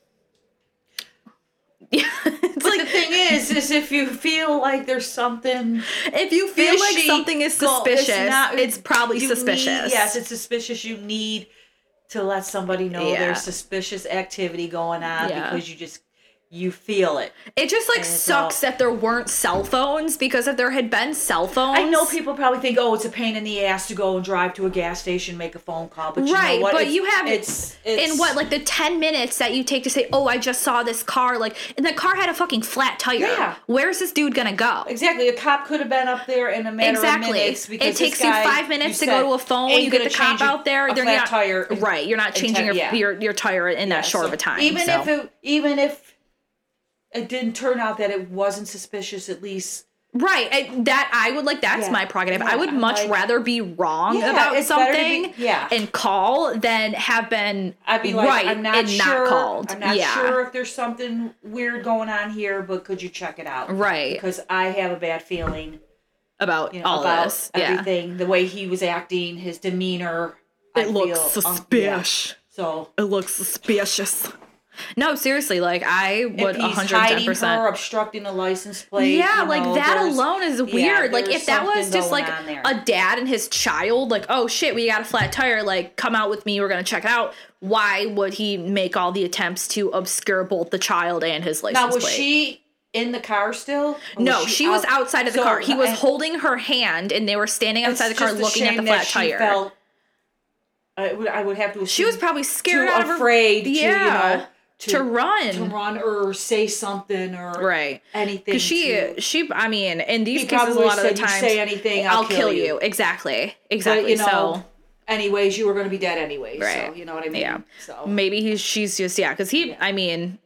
Speaker 1: Yeah, it's
Speaker 2: But
Speaker 1: like
Speaker 2: the thing is, is if you feel like there's something
Speaker 1: if you feel like something is suspicious, it's,
Speaker 2: not-
Speaker 1: probably suspicious.
Speaker 2: need- yes, it's suspicious. You need to let somebody know
Speaker 1: Yeah.
Speaker 2: there's suspicious activity going on
Speaker 1: Yeah.
Speaker 2: because you just you feel it.
Speaker 1: It just like sucks
Speaker 2: all-
Speaker 1: that there weren't cell phones because if there had been cell phones,
Speaker 2: I know people probably think, oh, it's a pain in the ass to go and drive to a gas station, make a phone call, but you
Speaker 1: right,
Speaker 2: know what?
Speaker 1: but
Speaker 2: It's-
Speaker 1: you have
Speaker 2: it's, it's
Speaker 1: in what like the ten minutes that you take to say, "Oh, I just saw this car," like, and the car had a fucking flat tire.
Speaker 2: Yeah.
Speaker 1: Where's this dude gonna go?
Speaker 2: Exactly, a cop could have been up there in a matter
Speaker 1: Exactly.
Speaker 2: of minutes. Because
Speaker 1: It takes
Speaker 2: this
Speaker 1: you five minutes to
Speaker 2: you
Speaker 1: go to a phone. You get the cop
Speaker 2: a-
Speaker 1: out there.
Speaker 2: a
Speaker 1: they're
Speaker 2: flat
Speaker 1: not
Speaker 2: tire.
Speaker 1: right. You're not changing
Speaker 2: ten-
Speaker 1: your,
Speaker 2: yeah.
Speaker 1: your your tire in that short
Speaker 2: so
Speaker 1: of a time.
Speaker 2: Even
Speaker 1: so.
Speaker 2: if it, even if it didn't turn out that it wasn't suspicious, at least
Speaker 1: Right. I, that I would like that's
Speaker 2: Yeah.
Speaker 1: my prerogative. I
Speaker 2: Yeah,
Speaker 1: would
Speaker 2: I'm
Speaker 1: much
Speaker 2: like-
Speaker 1: rather be wrong
Speaker 2: Yeah,
Speaker 1: about
Speaker 2: it's better to
Speaker 1: something
Speaker 2: be- yeah.
Speaker 1: and call than have been
Speaker 2: I'd be like,
Speaker 1: right
Speaker 2: I'm not
Speaker 1: and
Speaker 2: sure.
Speaker 1: not called.
Speaker 2: I'm not sure if there's something weird going on here, but could you check it out?
Speaker 1: Right.
Speaker 2: Because I have a bad feeling
Speaker 1: About
Speaker 2: you know,
Speaker 1: all
Speaker 2: about
Speaker 1: this. Yeah.
Speaker 2: everything, the way he was acting, his demeanor. I
Speaker 1: It looks
Speaker 2: feel, um,
Speaker 1: suspicious.
Speaker 2: So
Speaker 1: It looks suspicious. No, seriously, like I would 110%.
Speaker 2: hiding her, obstructing the license plate,
Speaker 1: Yeah, like
Speaker 2: know,
Speaker 1: that alone is
Speaker 2: yeah,
Speaker 1: weird. like if that was just like a dad and his child, like, oh shit, we got a flat tire, like come out with me, we're gonna check it out. Why would he make all the attempts to obscure both the child and his license plate?
Speaker 2: Now was
Speaker 1: plate?
Speaker 2: she in the car still?
Speaker 1: No, she, was
Speaker 2: out-
Speaker 1: outside of the
Speaker 2: so,
Speaker 1: car. He was holding her hand, and they were standing outside the car looking at the flat
Speaker 2: she
Speaker 1: tire.
Speaker 2: Felt, I would, I would have to.
Speaker 1: she was probably scared
Speaker 2: too
Speaker 1: out of her,
Speaker 2: afraid to you
Speaker 1: yeah,
Speaker 2: know to,
Speaker 1: to run.
Speaker 2: to run or say something or
Speaker 1: Right.
Speaker 2: anything.
Speaker 1: Because she,
Speaker 2: to-
Speaker 1: she, I mean, in these
Speaker 2: He
Speaker 1: cases, a lot of the times,
Speaker 2: say anything, I'll
Speaker 1: kill,
Speaker 2: kill
Speaker 1: you.
Speaker 2: you."
Speaker 1: Exactly,
Speaker 2: but,
Speaker 1: exactly.
Speaker 2: you know,
Speaker 1: so
Speaker 2: anyways, you were going to be dead anyway. So you know what I mean.
Speaker 1: Yeah.
Speaker 2: So
Speaker 1: maybe he's she's just yeah because he
Speaker 2: Yeah.
Speaker 1: i mean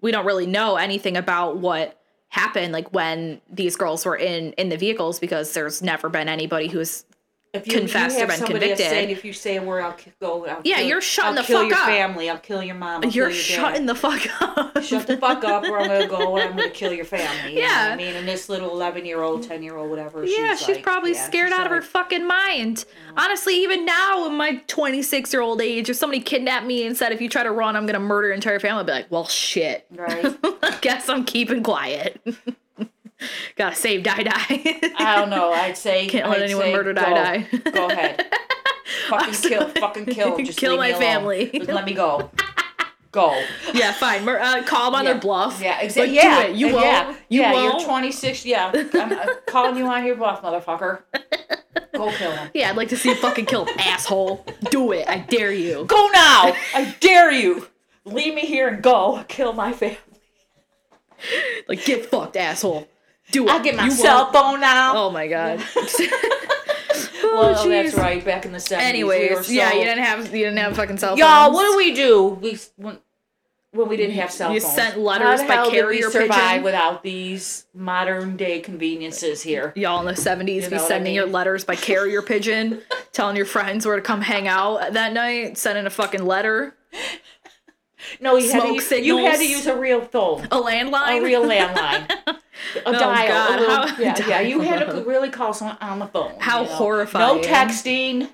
Speaker 1: we don't really know anything about what happened like when these girls were in in the vehicles because there's never been anybody who's
Speaker 2: if you,
Speaker 1: confessed
Speaker 2: you
Speaker 1: or been convicted.
Speaker 2: saying if you say a word, I'll go. I'll
Speaker 1: Yeah,
Speaker 2: kill,
Speaker 1: you're shutting
Speaker 2: I'll
Speaker 1: the
Speaker 2: kill
Speaker 1: fuck
Speaker 2: your
Speaker 1: up.
Speaker 2: family. I'll kill your mom. I'll
Speaker 1: you're
Speaker 2: kill your
Speaker 1: shutting
Speaker 2: dad.
Speaker 1: the fuck up
Speaker 2: Shut the fuck up, or I'm gonna go and I'm gonna kill your family. You
Speaker 1: Yeah.
Speaker 2: I mean, and this little eleven year old, ten year old, whatever.
Speaker 1: yeah
Speaker 2: she's,
Speaker 1: she's
Speaker 2: like,
Speaker 1: probably
Speaker 2: yeah,
Speaker 1: scared
Speaker 2: she's
Speaker 1: out of her fucking mind mm. honestly even now in my 26 year old age if somebody kidnapped me and said if you try to run i'm gonna murder your entire family i'd be like well shit
Speaker 2: Right. [LAUGHS]
Speaker 1: guess i'm keeping quiet [LAUGHS] gotta save die die
Speaker 2: I don't know. I'd say [LAUGHS]
Speaker 1: Can't let
Speaker 2: I'd
Speaker 1: anyone
Speaker 2: say
Speaker 1: murder,
Speaker 2: go.
Speaker 1: die, die.
Speaker 2: Go ahead. [LAUGHS] fucking kill. Fucking kill. Just
Speaker 1: Kill my family.
Speaker 2: Just let me go. Go.
Speaker 1: Yeah, fine. Mur- Uh, call them on
Speaker 2: Yeah.
Speaker 1: their bluff.
Speaker 2: Yeah,
Speaker 1: Like,
Speaker 2: exactly.
Speaker 1: do
Speaker 2: Yeah,
Speaker 1: it. You
Speaker 2: uh,
Speaker 1: won't.
Speaker 2: Yeah,
Speaker 1: You
Speaker 2: yeah,
Speaker 1: won't.
Speaker 2: You're 26. Yeah, I'm uh, calling you on your bluff, motherfucker. Go kill him.
Speaker 1: Yeah, I'd like to see you fucking kill him, asshole. Do it. I dare you.
Speaker 2: Go now. I dare you. Leave me here and go. Kill my family.
Speaker 1: Like, get fucked, asshole. Do it.
Speaker 2: I'll get my
Speaker 1: You
Speaker 2: cell
Speaker 1: won't.
Speaker 2: phone now.
Speaker 1: Oh my god. [LAUGHS] [LAUGHS]
Speaker 2: Oh, well,
Speaker 1: oh,
Speaker 2: that's right. Back in the 70s. we were
Speaker 1: Anyways, yeah, you didn't have you didn't have a fucking cell phones.
Speaker 2: Y'all, what do we do? We when, when we didn't have cell
Speaker 1: You
Speaker 2: phones.
Speaker 1: You sent letters
Speaker 2: How the
Speaker 1: by
Speaker 2: hell did
Speaker 1: carrier
Speaker 2: we survive
Speaker 1: pigeon?
Speaker 2: without these modern day conveniences here?
Speaker 1: Y'all in the 70s
Speaker 2: You
Speaker 1: be
Speaker 2: what I
Speaker 1: sending your letters by carrier [LAUGHS] pigeon, telling your friends where to come hang out that night, sending a fucking letter,
Speaker 2: No, you had, to, use- you had to use a real phone,
Speaker 1: a landline.
Speaker 2: a real landline, [LAUGHS] a oh, dial.
Speaker 1: God,
Speaker 2: a little-
Speaker 1: how-
Speaker 2: yeah, yeah, you had to really call someone on the phone.
Speaker 1: How
Speaker 2: you know.
Speaker 1: horrifying.
Speaker 2: No texting.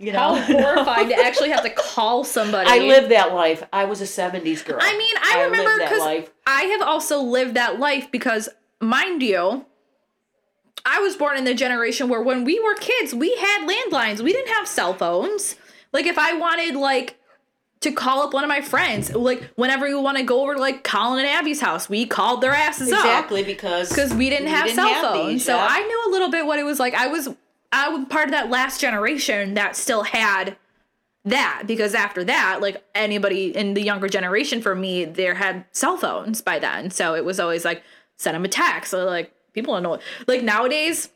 Speaker 2: You know,
Speaker 1: How [LAUGHS] horrifying to actually have to call somebody.
Speaker 2: I lived that life. I was a '70s girl.
Speaker 1: I mean, I, remember because. I have also lived that life because, mind you, I was born in the generation where when we were kids, we had landlines. We didn't have cell phones. Like if I wanted like to call up one of my friends, like whenever we want to go over to like Colin and Abby's house, we called their asses up
Speaker 2: Exactly because
Speaker 1: because we didn't have cell phones.
Speaker 2: these,
Speaker 1: so
Speaker 2: yeah.
Speaker 1: I knew a little bit what it was like. I was I was part of that last generation that still had that because after that, like anybody in the younger generation for me, there had cell phones by then. So it was always like send them a text. So like people don't know. Like nowadays,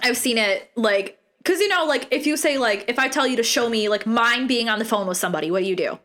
Speaker 1: I've seen it like because you know like if you say like if I tell you to show me like mine being on the phone with somebody, what do you do?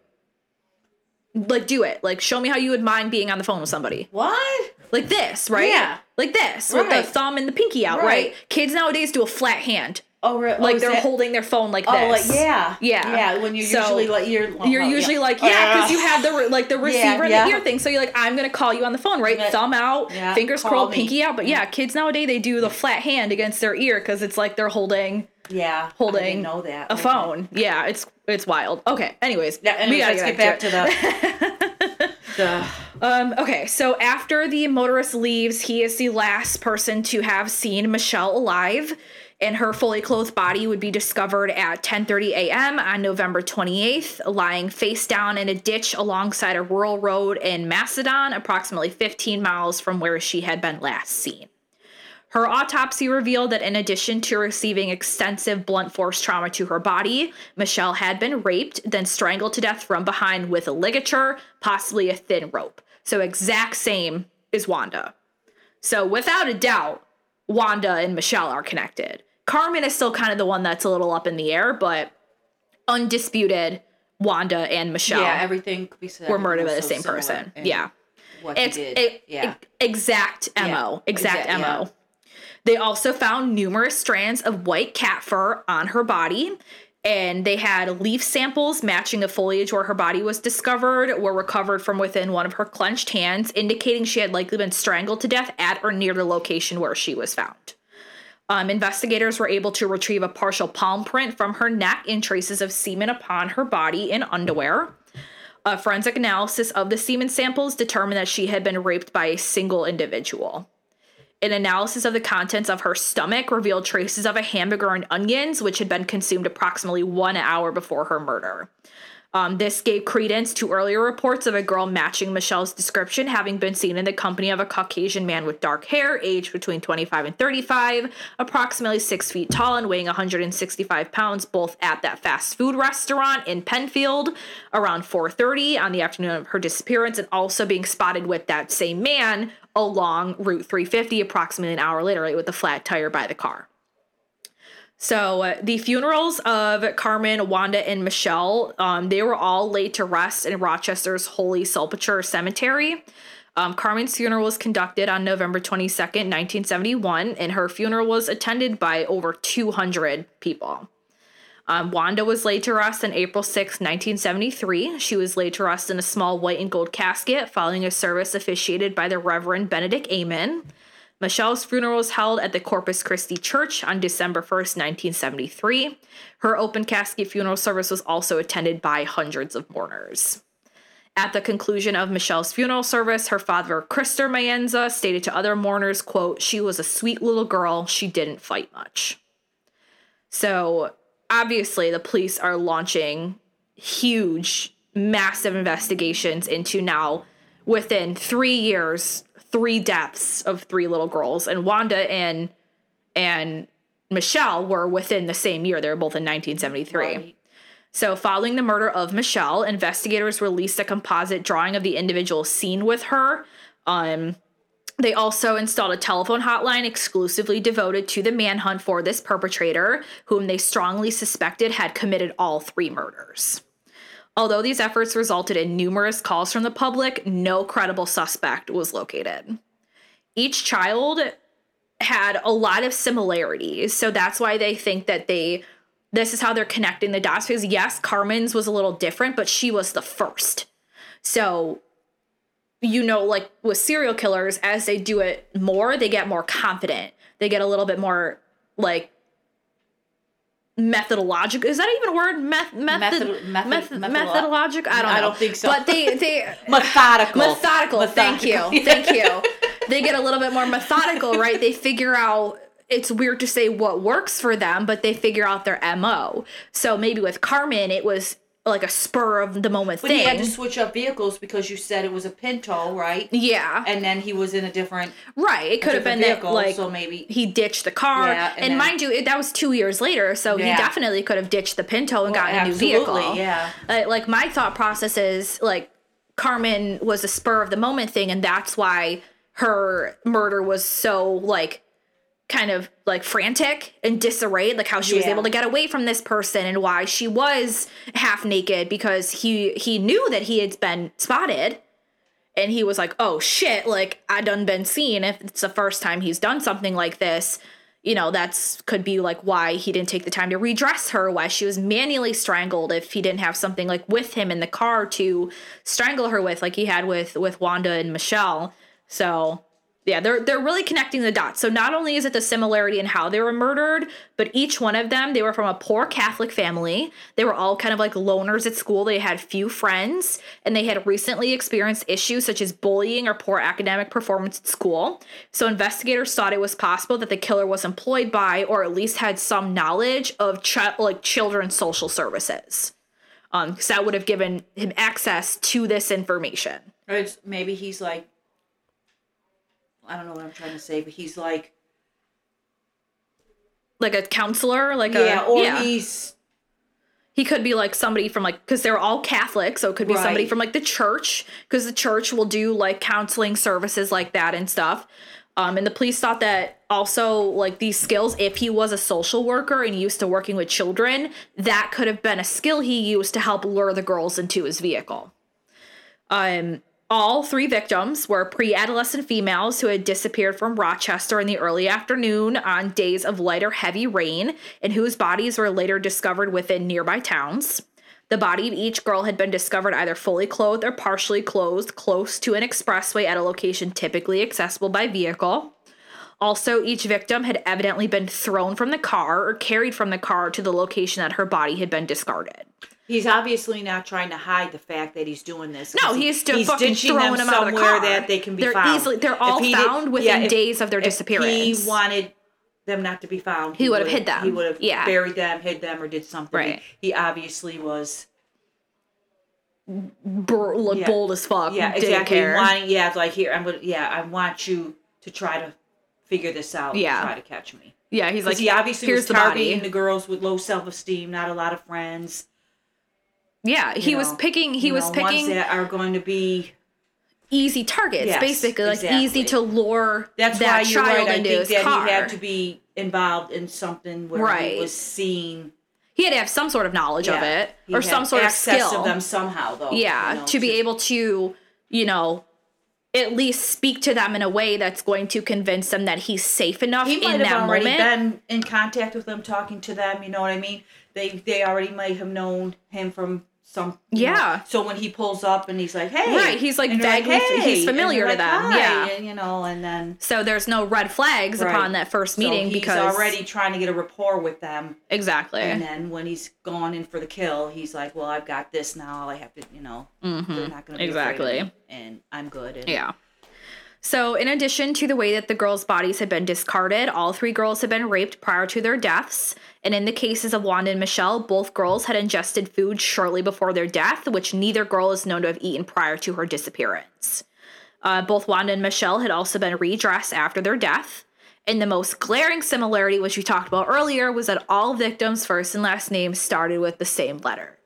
Speaker 1: Like do it. Like show me how you would mind being on the phone with somebody
Speaker 2: what?
Speaker 1: like this, right?
Speaker 2: Yeah.
Speaker 1: Like this, with the thumb and the pinky out, right?
Speaker 2: Right.
Speaker 1: Kids nowadays do a flat hand.
Speaker 2: Oh, re- oh,
Speaker 1: Like
Speaker 2: is
Speaker 1: they're
Speaker 2: that-
Speaker 1: holding their phone like
Speaker 2: Oh,
Speaker 1: this.
Speaker 2: like yeah,
Speaker 1: Yeah.
Speaker 2: yeah. When you're
Speaker 1: So,
Speaker 2: usually like you're
Speaker 1: You're
Speaker 2: oh,
Speaker 1: usually
Speaker 2: yeah.
Speaker 1: like, yeah, because
Speaker 2: Ah.
Speaker 1: you have the like the receiver and
Speaker 2: yeah.
Speaker 1: the ear thing. So you're like, I'm gonna call you on the phone, right?
Speaker 2: Yeah.
Speaker 1: Thumb out,
Speaker 2: Yeah,
Speaker 1: fingers curled, pinky out. But yeah, kids nowadays they do the flat hand against their ear because it's like they're holding
Speaker 2: yeah.
Speaker 1: Holding
Speaker 2: know that
Speaker 1: a
Speaker 2: Okay.
Speaker 1: phone. Yeah, it's it's wild. Okay. Anyways,
Speaker 2: Yeah, anyways,
Speaker 1: we gotta
Speaker 2: get
Speaker 1: back,
Speaker 2: back to the. the [LAUGHS]
Speaker 1: Um, okay, so after the motorist leaves, he is the last person to have seen Michelle alive. and her fully clothed body would be discovered at 10:30 a.m. on November 28th, lying face down in a ditch alongside a rural road in Macedon, approximately 15 miles from where she had been last seen. Her autopsy revealed that in addition to receiving extensive blunt force trauma to her body, Michelle had been raped, then strangled to death from behind with a ligature, possibly a thin rope. So exact same is Wanda. So without a doubt, Wanda and Michelle are connected. Carmen is still kind of the one that's a little up in the air, but undisputed, Wanda and Michelle
Speaker 2: Yeah, everything could be said.
Speaker 1: were murdered by the
Speaker 2: so
Speaker 1: same person. Yeah. It's
Speaker 2: yeah.
Speaker 1: exact MO. Exact
Speaker 2: exact-
Speaker 1: MO.
Speaker 2: yeah.
Speaker 1: They also found numerous strands of white cat fur on her body. And they had leaf samples matching the foliage where her body was discovered, were recovered from within one of her clenched hands, indicating she had likely been strangled to death at or near the location where she was found. Um, investigators were able to retrieve a partial palm print from her neck and traces of semen upon her body in underwear. A forensic analysis of the semen samples determined that she had been raped by a single individual. An analysis of the contents of her stomach revealed traces of a hamburger and onions, which had been consumed approximately one hour before her murder. Um, this gave credence to earlier reports of a girl matching Michelle's description having been seen in the company of a Caucasian man with dark hair, aged between 25 and 35, approximately six feet tall and weighing 165 pounds, both at that fast food restaurant in Penfield around 4:30 on the afternoon of her disappearance, and also being spotted with that same man along Route 350 approximately an hour later with a flat tire by the car. So uh, the funerals of Carmen, Wanda, and Michelle, um, they were all laid to rest in Rochester's Holy Sepulchre Cemetery. Um, Carmen's funeral was conducted on November 22nd, 1971, and her funeral was attended by over 200 people. Um, Wanda was laid to rest on April 6, 1973. She was laid to rest in a small white and gold casket following a service officiated by the Reverend Benedict Amen. Michelle's funeral was held at the Corpus Christi Church on December 1st, 1973. Her open casket funeral service was also attended by hundreds of mourners. At the conclusion of Michelle's funeral service, her father, Krister Maenza, stated to other mourners, quote, she was a sweet little girl. She didn't fight much. So obviously the police are launching huge, massive investigations into now within three years, three deaths of three little girls. And Wanda and and Michelle were within the same year. They were both in 1973.
Speaker 2: Right.
Speaker 1: So, following the murder of Michelle, investigators released a composite drawing of the individual seen with her. Um, they also installed a telephone hotline exclusively devoted to the manhunt for this perpetrator, whom they strongly suspected had committed all three murders. Although these efforts resulted in numerous calls from the public, no credible suspect was located. Each child had a lot of similarities, so that's why they think that they this is how they're connecting the dots because yes, Carmen's was a little different, but she was the first. So you know, like with serial killers, as they do it more, they get more confident. They get a little bit more like methodological. Is that even a word? Meth, method,
Speaker 2: Method- method-
Speaker 1: method,
Speaker 2: methodolo-
Speaker 1: methodologic? I don't know.
Speaker 2: I don't think so.
Speaker 1: But they, [LAUGHS] they,
Speaker 2: Methodical.
Speaker 1: methodical. Thank you.
Speaker 2: Methodical. [LAUGHS]
Speaker 1: Thank you. They get a little bit more methodical, right? They figure out it's weird to say what works for them, but they figure out their MO. So maybe with Carmen, it was like a spur of the moment
Speaker 2: But
Speaker 1: thing.
Speaker 2: he had to switch up vehicles because you said it was a Pinto, right?
Speaker 1: yeah.
Speaker 2: And then he was in a different
Speaker 1: right. It could have been
Speaker 2: different
Speaker 1: that like
Speaker 2: so maybe
Speaker 1: he ditched the car.
Speaker 2: Yeah,
Speaker 1: and
Speaker 2: and then-
Speaker 1: mind you, it, that was two years later, so he definitely could have ditched the Pinto and
Speaker 2: Well,
Speaker 1: gotten a new
Speaker 2: absolutely,
Speaker 1: vehicle.
Speaker 2: yeah.
Speaker 1: Uh, like my thought process is like Carmen was a spur of the moment thing, and that's why her murder was so like kind of like frantic and disarrayed, like how she was able to get away from this person and why she was half naked because he he knew that he had been spotted and he was like, "Oh shit, like I done been seen if it's the first time he's done something like this." You know, that's could be like why he didn't take the time to redress her, why she was manually strangled if he didn't have something like with him in the car to strangle her with like he had with with Wanda and Michelle. So, yeah, they're they're really connecting the dots. So not only is it the similarity in how they were murdered, but each one of them, they were from a poor Catholic family. They were all kind of like loners at school. They had few friends, and they had recently experienced issues such as bullying or poor academic performance at school. So investigators thought it was possible that the killer was employed by, or at least had some knowledge of ch- like children's social services. Um, because that would have given him access to this information.
Speaker 2: Or maybe he's like, I don't know what I'm trying to say, but he's like,
Speaker 1: Like a counselor, like
Speaker 2: yeah,
Speaker 1: a
Speaker 2: or
Speaker 1: yeah.
Speaker 2: he's
Speaker 1: he could be like somebody from like because they're all catholic so it could be somebody from like the church because the church will do like counseling services like that and stuff. Um, and the police thought that also like these skills if he was a social worker and used to working with children that could have been a skill he used to help lure the girls into his vehicle. Um, all three victims were pre adolescent females who had disappeared from Rochester in the early afternoon on days of light or heavy rain, and whose bodies were later discovered within nearby towns. The body of each girl had been discovered either fully clothed or partially clothed close to an expressway at a location typically accessible by vehicle. Also, each victim had evidently been thrown from the car or carried from the car to the location that her body had been discarded.
Speaker 2: He's obviously not trying to hide the fact that he's doing this.
Speaker 1: No,
Speaker 2: he-
Speaker 1: he's still fucking throwing them out of the
Speaker 2: somewhere
Speaker 1: car.
Speaker 2: that they can be
Speaker 1: They're
Speaker 2: found.
Speaker 1: easily- they're all
Speaker 2: he did-
Speaker 1: found within
Speaker 2: if-
Speaker 1: days of their disappearance.
Speaker 2: He wanted them not to be found.
Speaker 1: He would've
Speaker 2: would've-
Speaker 1: hid them.
Speaker 2: He would have
Speaker 1: Yeah.
Speaker 2: buried them, hid them, or did something.
Speaker 1: Right.
Speaker 2: He, he obviously was.
Speaker 1: br- like
Speaker 2: Yeah.
Speaker 1: bold as fuck.
Speaker 2: Yeah,
Speaker 1: didn't
Speaker 2: exactly.
Speaker 1: care.
Speaker 2: Wanting, yeah, like here. I'm gonna. Yeah, I want you to try to figure this out. and
Speaker 1: Yeah.
Speaker 2: try to catch me.
Speaker 1: yeah, he's like,
Speaker 2: he obviously
Speaker 1: here's
Speaker 2: was targeting
Speaker 1: body.
Speaker 2: the girls with low self esteem, not a lot of friends.
Speaker 1: Yeah, he was
Speaker 2: know,
Speaker 1: picking. He was
Speaker 2: know, ones
Speaker 1: picking
Speaker 2: that are going to be.
Speaker 1: easy targets,
Speaker 2: Yes,
Speaker 1: basically, like
Speaker 2: exactly.
Speaker 1: easy to lure
Speaker 2: That's
Speaker 1: that
Speaker 2: why
Speaker 1: child
Speaker 2: right. I
Speaker 1: into
Speaker 2: think
Speaker 1: his
Speaker 2: that
Speaker 1: car.
Speaker 2: he had to be involved in something where
Speaker 1: Right.
Speaker 2: he was seen.
Speaker 1: He had to have some sort of knowledge of it or some sort of skill.
Speaker 2: of them somehow, though.
Speaker 1: yeah,
Speaker 2: you know,
Speaker 1: to be able to, you know, at least speak to them in a way that's going to convince them that he's safe enough
Speaker 2: He might
Speaker 1: in
Speaker 2: have
Speaker 1: that
Speaker 2: already
Speaker 1: moment.
Speaker 2: been in contact with them, talking to them. You know what I mean? They they already might have known him from some. you know,
Speaker 1: Yeah.
Speaker 2: so when he pulls up and he's like, "Hey,"
Speaker 1: Right, he's, like,
Speaker 2: and they're
Speaker 1: vaguely- he's familiar to
Speaker 2: like,
Speaker 1: them, yeah.
Speaker 2: and, you know, and then
Speaker 1: so there's no red flags
Speaker 2: Right.
Speaker 1: upon that first
Speaker 2: so
Speaker 1: meeting
Speaker 2: he's
Speaker 1: because
Speaker 2: already trying to get a rapport with them.
Speaker 1: exactly.
Speaker 2: And then when he's gone in for the kill, he's like, "Well, I've got this now. All I have to, you know, they're not going to be
Speaker 1: Mm-hmm. Exactly.
Speaker 2: and I'm good." And
Speaker 1: Yeah. So, in addition to the way that the girls' bodies had been discarded, all three girls had been raped prior to their deaths. And in the cases of Wanda and Michelle, both girls had ingested food shortly before their death, which neither girl is known to have eaten prior to her disappearance. Uh, both Wanda and Michelle had also been redressed after their death. And the most glaring similarity, which we talked about earlier, was that all victims' first and last names started with the same letter.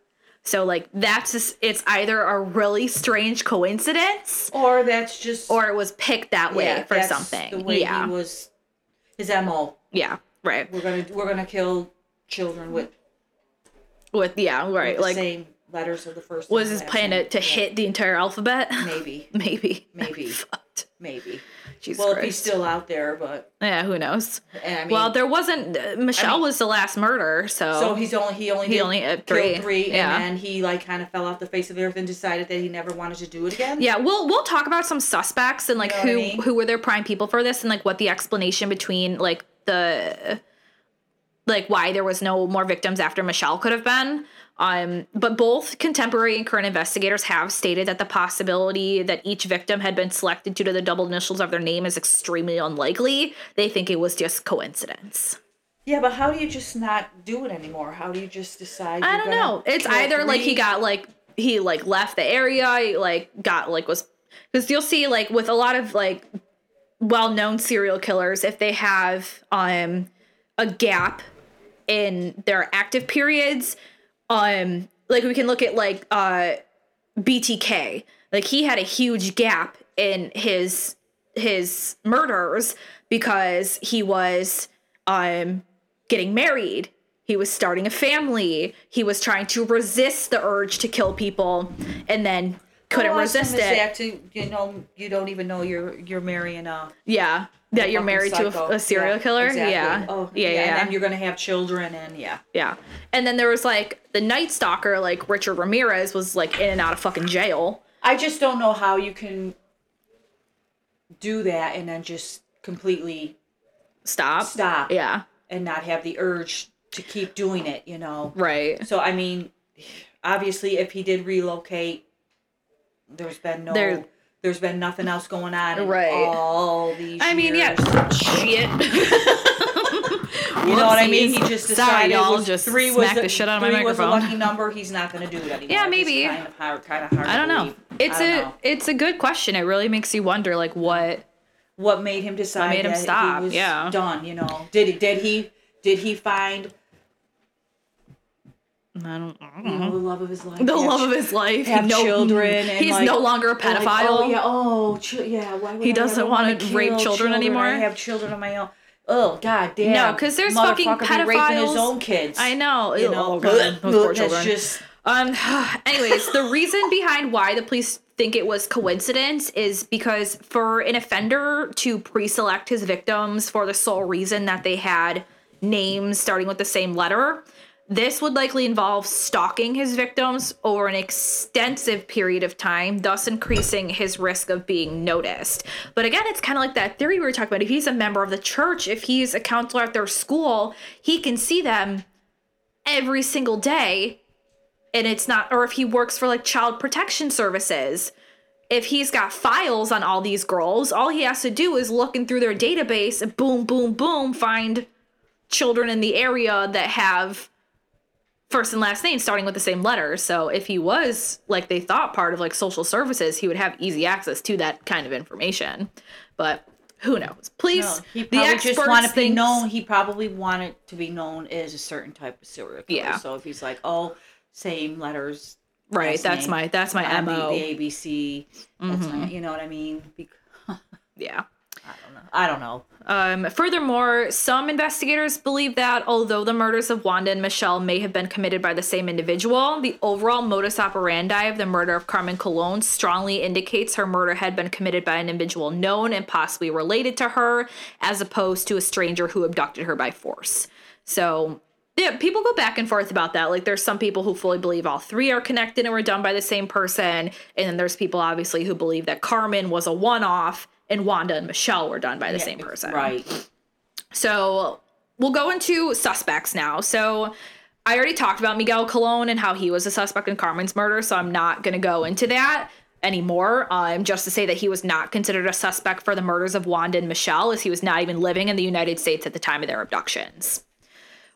Speaker 1: So, like, that's just, it's either a really strange coincidence
Speaker 2: Or that's just
Speaker 1: or it was picked that way
Speaker 2: yeah,
Speaker 1: for
Speaker 2: that's
Speaker 1: something.
Speaker 2: The way
Speaker 1: yeah.
Speaker 2: he was, his mo.
Speaker 1: yeah. Right.
Speaker 2: We're gonna we're gonna kill children with,
Speaker 1: With yeah,
Speaker 2: with
Speaker 1: right.
Speaker 2: the
Speaker 1: like
Speaker 2: same letters of the first.
Speaker 1: was his plan to, to
Speaker 2: Yeah,
Speaker 1: hit the entire alphabet?
Speaker 2: Maybe, [LAUGHS]
Speaker 1: Maybe.
Speaker 2: Maybe. [LAUGHS]
Speaker 1: Fucked.
Speaker 2: maybe.
Speaker 1: Jesus
Speaker 2: well, if he's still out there, but
Speaker 1: yeah, who knows?
Speaker 2: I mean,
Speaker 1: well, there wasn't uh, Michelle
Speaker 2: mean-
Speaker 1: was the last murder, so
Speaker 2: so he's only he only
Speaker 1: He only
Speaker 2: kill
Speaker 1: three,
Speaker 2: three,
Speaker 1: yeah.
Speaker 2: and then he like kind of fell off the face of the earth and decided that he never wanted to do it again.
Speaker 1: Yeah, we'll we'll talk about some suspects and like
Speaker 2: know what I
Speaker 1: who
Speaker 2: mean?
Speaker 1: who were their prime people for this and like what the explanation between like the like why there was no more victims after Michelle could have been. Um, but both contemporary and current investigators have stated that the possibility that each victim had been selected due to the double initials of their name is extremely unlikely. They think it was just coincidence.
Speaker 2: Yeah, but how do you just not do it anymore? How do you just decide?
Speaker 1: I don't know. It's either like he got like he like left the area, he, like got like was because you'll see like with a lot of like well-known serial killers if they have um a gap in their active periods um like we can look at like uh BTK like he had a huge gap in his his murders because he was um getting married. He was starting a family. He was trying to resist the urge to kill people and then couldn't resist it.
Speaker 2: you know you don't even know you're you're marrying a
Speaker 1: yeah that you're married to a, a serial
Speaker 2: Yeah,
Speaker 1: killer
Speaker 2: exactly.
Speaker 1: yeah
Speaker 2: Oh,
Speaker 1: yeah yeah,
Speaker 2: And
Speaker 1: yeah.
Speaker 2: then you're gonna have children, and yeah.
Speaker 1: Yeah. And then there was like the Night Stalker, like Richard Ramirez was like in and out of fucking jail.
Speaker 2: I just don't know how you can do that and then just completely
Speaker 1: Stop.
Speaker 2: stop
Speaker 1: Yeah.
Speaker 2: and not have the urge to keep doing it, you know.
Speaker 1: Right.
Speaker 2: So I mean, obviously, if he did relocate, there's been no,
Speaker 1: There-
Speaker 2: there's been nothing else going on in
Speaker 1: Right.
Speaker 2: all these.
Speaker 1: I mean, yeah. Shit. [LAUGHS] [LAUGHS]
Speaker 2: You know what I mean? He
Speaker 1: Whoopsies.
Speaker 2: just
Speaker 1: Sorry,
Speaker 2: decided
Speaker 1: y'all.
Speaker 2: was,
Speaker 1: Just
Speaker 2: three was
Speaker 1: smacked the shit out of my
Speaker 2: three was a lucky number. He's not going to do it anymore.
Speaker 1: Yeah, maybe.
Speaker 2: kind of hard, kind of hard.
Speaker 1: I don't know. It's
Speaker 2: I
Speaker 1: a
Speaker 2: don't know.
Speaker 1: it's a good question. It really makes you wonder, like what.
Speaker 2: what made him decide
Speaker 1: made him
Speaker 2: that
Speaker 1: stop,
Speaker 2: he was
Speaker 1: yeah.
Speaker 2: done. You know, did he did he did he find
Speaker 1: I don't, I don't
Speaker 2: you
Speaker 1: know.
Speaker 2: know the love of his life?
Speaker 1: The love of his life.
Speaker 2: have
Speaker 1: no,
Speaker 2: children and
Speaker 1: he's
Speaker 2: like-
Speaker 1: no longer a
Speaker 2: and like,
Speaker 1: pedophile.
Speaker 2: oh yeah, oh ch- yeah. Why would
Speaker 1: He
Speaker 2: I
Speaker 1: doesn't wanna
Speaker 2: wanna
Speaker 1: rape
Speaker 2: kill
Speaker 1: children anymore?
Speaker 2: I have children of my own. Oh god damn.
Speaker 1: No, because there's fucking
Speaker 2: be raping his
Speaker 1: pedophiles.
Speaker 2: own kids.
Speaker 1: I know.
Speaker 2: You know,
Speaker 1: oh, God, those [LAUGHS] poor
Speaker 2: that's
Speaker 1: children.
Speaker 2: just
Speaker 1: Um. [SIGHS] Anyways, the reason behind why the police think it was coincidence is because for an offender to pre-select his victims for the sole reason that they had names starting with the same letter, this would likely involve stalking his victims over an extensive period of time, thus increasing his risk of being noticed. But again, it's kind of like that theory we were talking about. If he's a member of the church, if he's a counselor at their school, he can see them every single day and it's not or if he works for like child protection services if he's got files on all these girls all he has to do is looking through their database and boom boom boom find children in the area that have first and last name starting with the same letter so if he was like they thought part of like social services he would have easy access to that kind of information but who knows please
Speaker 2: no, he
Speaker 1: the experts
Speaker 2: just wanted to be known. He probably wanted to be known as a certain type of serial killer.
Speaker 1: Yeah.
Speaker 2: So if he's like, oh, same letters.
Speaker 1: right that's
Speaker 2: name,
Speaker 1: my that's my mo
Speaker 2: The, ABC.
Speaker 1: Mm-hmm.
Speaker 2: my, you know what I mean? Bec- [LAUGHS]
Speaker 1: yeah
Speaker 2: I don't know.
Speaker 1: Um, furthermore, some investigators believe that although the murders of Wanda and Michelle may have been committed by the same individual, the overall modus operandi of the murder of Carmen Colon strongly indicates her murder had been committed by an individual known and possibly related to her, as opposed to a stranger who abducted her by force. So, yeah, people go back and forth about that. Like, there's some people who fully believe all three are connected and were done by the same person, and then there's people obviously who believe that Carmen was a one-off and Wanda and Michelle were done by the same person.
Speaker 2: Right.
Speaker 1: So we'll go into suspects now. So I already talked about Miguel Colon and how he was a suspect in Carmen's murder, so I'm not going to go into that anymore. Um, just to say that he was not considered a suspect for the murders of Wanda and Michelle, as he was not even living in the United States at the time of their abductions.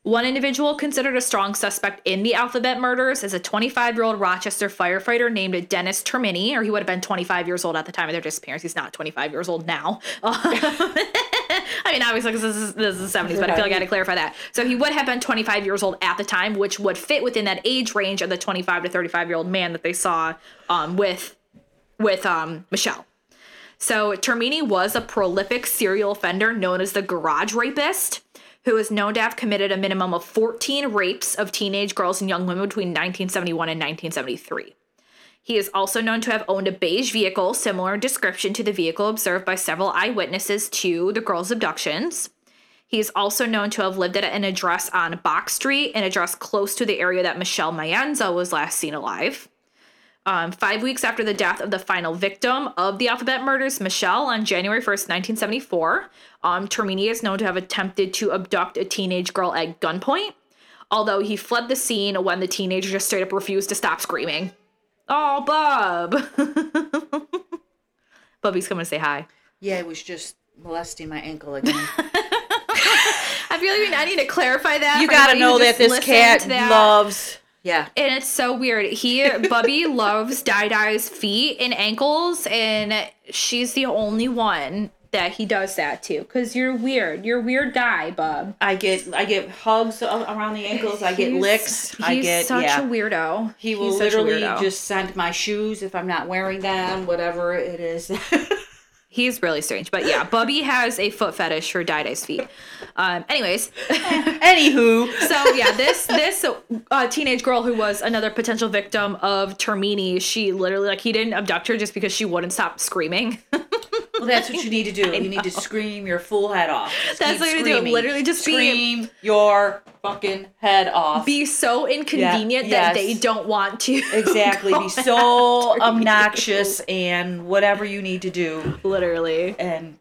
Speaker 1: One individual considered a strong suspect in the Alphabet murders is a 25 year old Rochester firefighter named Dennis Termini, or he would have been 25 years old at the time of their disappearance. He's not 25 years old now. [LAUGHS] I mean, obviously, this is, this is the 70s, but I feel like I had to clarify that. So he would have been 25 years old at the time, which would fit within that age range of the 25 to 35 year old man that they saw um, with with um, Michelle. So Termini was a prolific serial offender known as the garage rapist, who is known to have committed a minimum of 14 rapes of teenage girls and young women between 1971 and 1973. He is also known to have owned a beige vehicle, similar in description to the vehicle observed by several eyewitnesses to the girls' abductions. He is also known to have lived at an address on Box Street, an address close to the area that Michelle Maenza was last seen alive. Um, five weeks after the death of the final victim of the Alphabet murders, Michelle, on January 1st, 1974, um, Termini is known to have attempted to abduct a teenage girl at gunpoint, although he fled the scene when the teenager just straight up refused to stop screaming. Oh, Bub! [LAUGHS] Bubby's coming to say hi.
Speaker 2: Yeah, it was just molesting my ankle again. [LAUGHS] [LAUGHS]
Speaker 1: I feel like I need to clarify that.
Speaker 2: you gotta know that this cat
Speaker 1: that.
Speaker 2: loves. Yeah.
Speaker 1: And it's so weird. He Bubby [LAUGHS] loves Dai Dai's feet and ankles, and she's the only one that he does that to. Cause you're weird. You're a weird guy, Bub.
Speaker 2: I get I get hugs around the ankles. I get
Speaker 1: He's-
Speaker 2: licks.
Speaker 1: He's
Speaker 2: I get
Speaker 1: such
Speaker 2: yeah.
Speaker 1: a weirdo.
Speaker 2: he will literally just send my shoes if I'm not wearing them, whatever it is. [LAUGHS]
Speaker 1: He's really strange. But yeah, Bubby has a foot fetish for Dai Dai's feet. Um, anyways, [LAUGHS]
Speaker 2: Anywho,
Speaker 1: so yeah, this this uh, teenage girl who was another potential victim of Termini, she literally like he didn't abduct her just because she wouldn't stop screaming. [LAUGHS]
Speaker 2: Well, that's what you need to do. [LAUGHS] You need to scream your full head off. Just
Speaker 1: That's what you do. Literally just be-
Speaker 2: scream your fucking head off.
Speaker 1: Be so inconvenient
Speaker 2: yes.
Speaker 1: that they don't want to.
Speaker 2: exactly. [LAUGHS] Be so
Speaker 1: you.
Speaker 2: obnoxious and whatever you need to do.
Speaker 1: Literally.
Speaker 2: And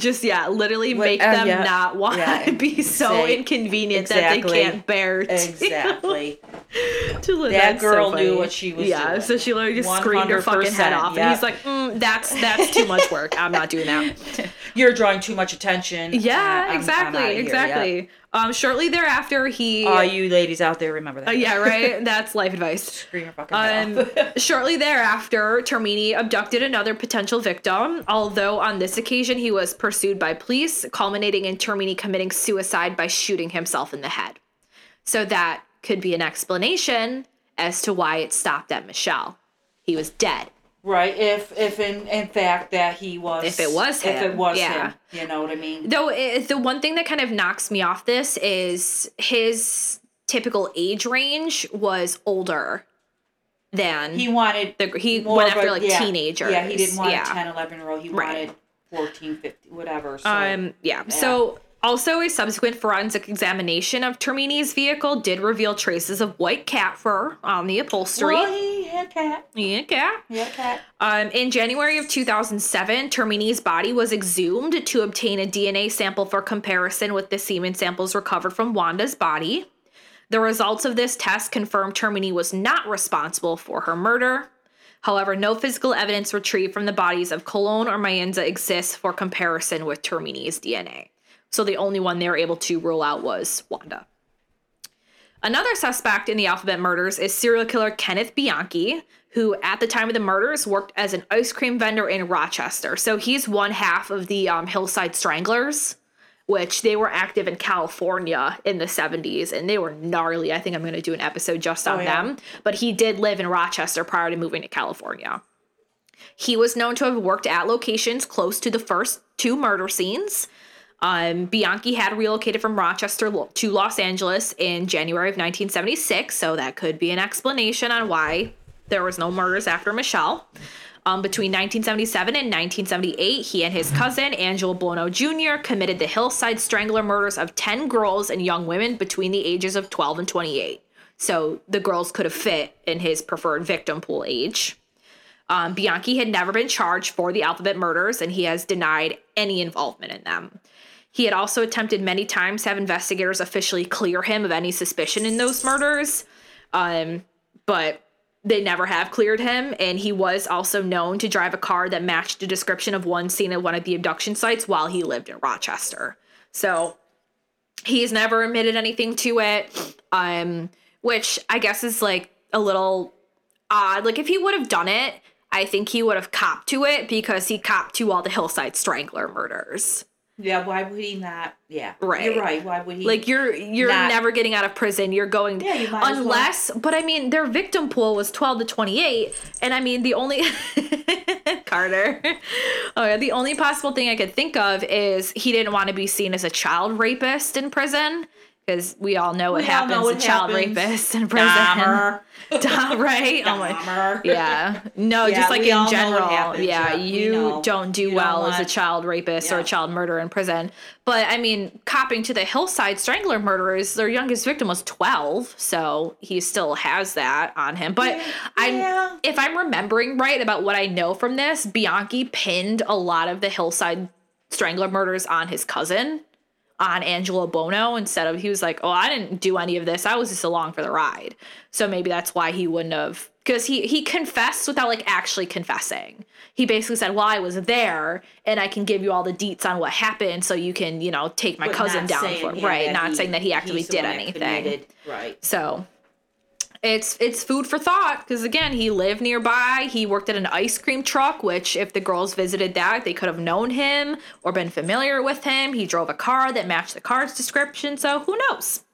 Speaker 1: Just yeah, literally
Speaker 2: What-
Speaker 1: make
Speaker 2: uh,
Speaker 1: them
Speaker 2: yeah.
Speaker 1: not want
Speaker 2: Yeah,
Speaker 1: to [LAUGHS] be so
Speaker 2: say-
Speaker 1: inconvenient that they can't bear to,
Speaker 2: exactly. [LAUGHS]
Speaker 1: to live.
Speaker 2: That
Speaker 1: That's so
Speaker 2: girl knew what she was
Speaker 1: Yeah,
Speaker 2: doing.
Speaker 1: so she literally just screamed her fucking head off,
Speaker 2: yeah.
Speaker 1: and he's like, mm, "That's that's too much work. I'm not doing that." [LAUGHS]
Speaker 2: You're drawing too much attention.
Speaker 1: Yeah,
Speaker 2: Uh, I'm- I'm
Speaker 1: exactly,
Speaker 2: here,
Speaker 1: exactly. Um, shortly thereafter, he.
Speaker 2: All you ladies out there, remember that.
Speaker 1: Uh, yeah, right. [LAUGHS] That's life advice.
Speaker 2: Scream your fucking
Speaker 1: Um, shortly thereafter, Termini abducted another potential victim, although on this occasion he was pursued by police, culminating in Termini committing suicide by shooting himself in the head. So that could be an explanation as to why it stopped at Michelle. He was dead.
Speaker 2: Right. If if in in fact that he was
Speaker 1: If it was him, if
Speaker 2: it was
Speaker 1: yeah.
Speaker 2: him, you know what I mean?
Speaker 1: Though it, the one thing that kind of knocks me off this is his typical age range was older than
Speaker 2: He wanted
Speaker 1: the he went after
Speaker 2: a-
Speaker 1: like
Speaker 2: yeah,
Speaker 1: teenagers.
Speaker 2: Yeah, he didn't want
Speaker 1: yeah.
Speaker 2: a 10, 11 year old. He
Speaker 1: Right.
Speaker 2: wanted 14, 15, whatever. So
Speaker 1: Um, yeah. So also a subsequent forensic examination of Termini's vehicle did reveal traces of white cat fur on the upholstery.
Speaker 2: well, he had cat.
Speaker 1: Yeah, cat.
Speaker 2: He had cat.
Speaker 1: Um, in January of 2007, Termini's body was exhumed to obtain a DNA sample for comparison with the semen samples recovered from Wanda's body. The results of this test confirmed Termini was not responsible for her murder. However, no physical evidence retrieved from the bodies of Colon or Maenza exists for comparison with Termini's DNA. So the only one they were able to rule out was Wanda. Another suspect in the Alphabet murders is serial killer Kenneth Bianchi, who at the time of the murders worked as an ice cream vendor in Rochester. So he's one half of the um, Hillside Stranglers, which they were active in California in the 70s and they were gnarly. I think I'm going to do an episode just on
Speaker 2: Oh, yeah.
Speaker 1: them. But he did live in Rochester prior to moving to California. He was known to have worked at locations close to the first two murder scenes. Um, Bianchi had relocated from Rochester to Los Angeles in January of 1976, so that could be an explanation on why there was no murders after Michelle. Um, between 1977 and 1978, he and his cousin, Angelo Buono Jr., committed the Hillside Strangler murders of 10 girls and young women between the ages of 12 and 28. So the girls could have fit in his preferred victim pool age. Um, Bianchi had never been charged for the alphabet murders, and he has denied any involvement in them. He had also attempted many times to have investigators officially clear him of any suspicion in those murders, um, but they never have cleared him. And he was also known to drive a car that matched the description of one seen at one of the abduction sites while he lived in Rochester. So he's never admitted anything to it, um, which I guess is like a little odd. Like if he would have done it, I think he would have copped to it because he copped to all the Hillside Strangler murders.
Speaker 2: Yeah, why would he not? Yeah,
Speaker 1: Right.
Speaker 2: You're right. Why would he?
Speaker 1: Like you're you're
Speaker 2: Not-
Speaker 1: never getting out of prison. You're going
Speaker 2: Yeah, you as well.
Speaker 1: unless but I mean their victim pool was 12 to 28 and I mean the only [LAUGHS] Carter. Oh yeah, the only possible thing I could think of is he didn't want to be seen as a child rapist in prison because we all know what
Speaker 2: We
Speaker 1: happens
Speaker 2: know
Speaker 1: to child rapists in prison.
Speaker 2: Dahmer. [LAUGHS]
Speaker 1: Dom, right? Oh my
Speaker 2: Dahmer.
Speaker 1: yeah. No,
Speaker 2: Yeah,
Speaker 1: just like in
Speaker 2: all know what
Speaker 1: general.
Speaker 2: happens,
Speaker 1: Yeah,
Speaker 2: yeah,
Speaker 1: you don't do
Speaker 2: You don't
Speaker 1: well as a child rapist or a child murderer in prison. But I mean, copping to the Hillside Strangler murderers, their youngest victim was 12, so he still has that on him. But I'm
Speaker 2: yeah.
Speaker 1: if I'm remembering right about what I know from this, Bianchi pinned a lot of the Hillside Strangler murders on his cousin, on Angelo Buono, instead of he was like, Oh, I didn't do any of this. I was just along for the ride. So maybe that's why he wouldn't have because he he confessed without like actually confessing. He basically said, Well, I was there and I can give you all the deets on what happened so you can, you know, take my
Speaker 2: But
Speaker 1: cousin down for right, not saying that he actually did anything.
Speaker 2: Right.
Speaker 1: So it's it's food for thought because again he lived nearby. He worked at an ice cream truck which if the girls visited that they could have known him or been familiar with him. He drove a car that matched the car's description so who knows?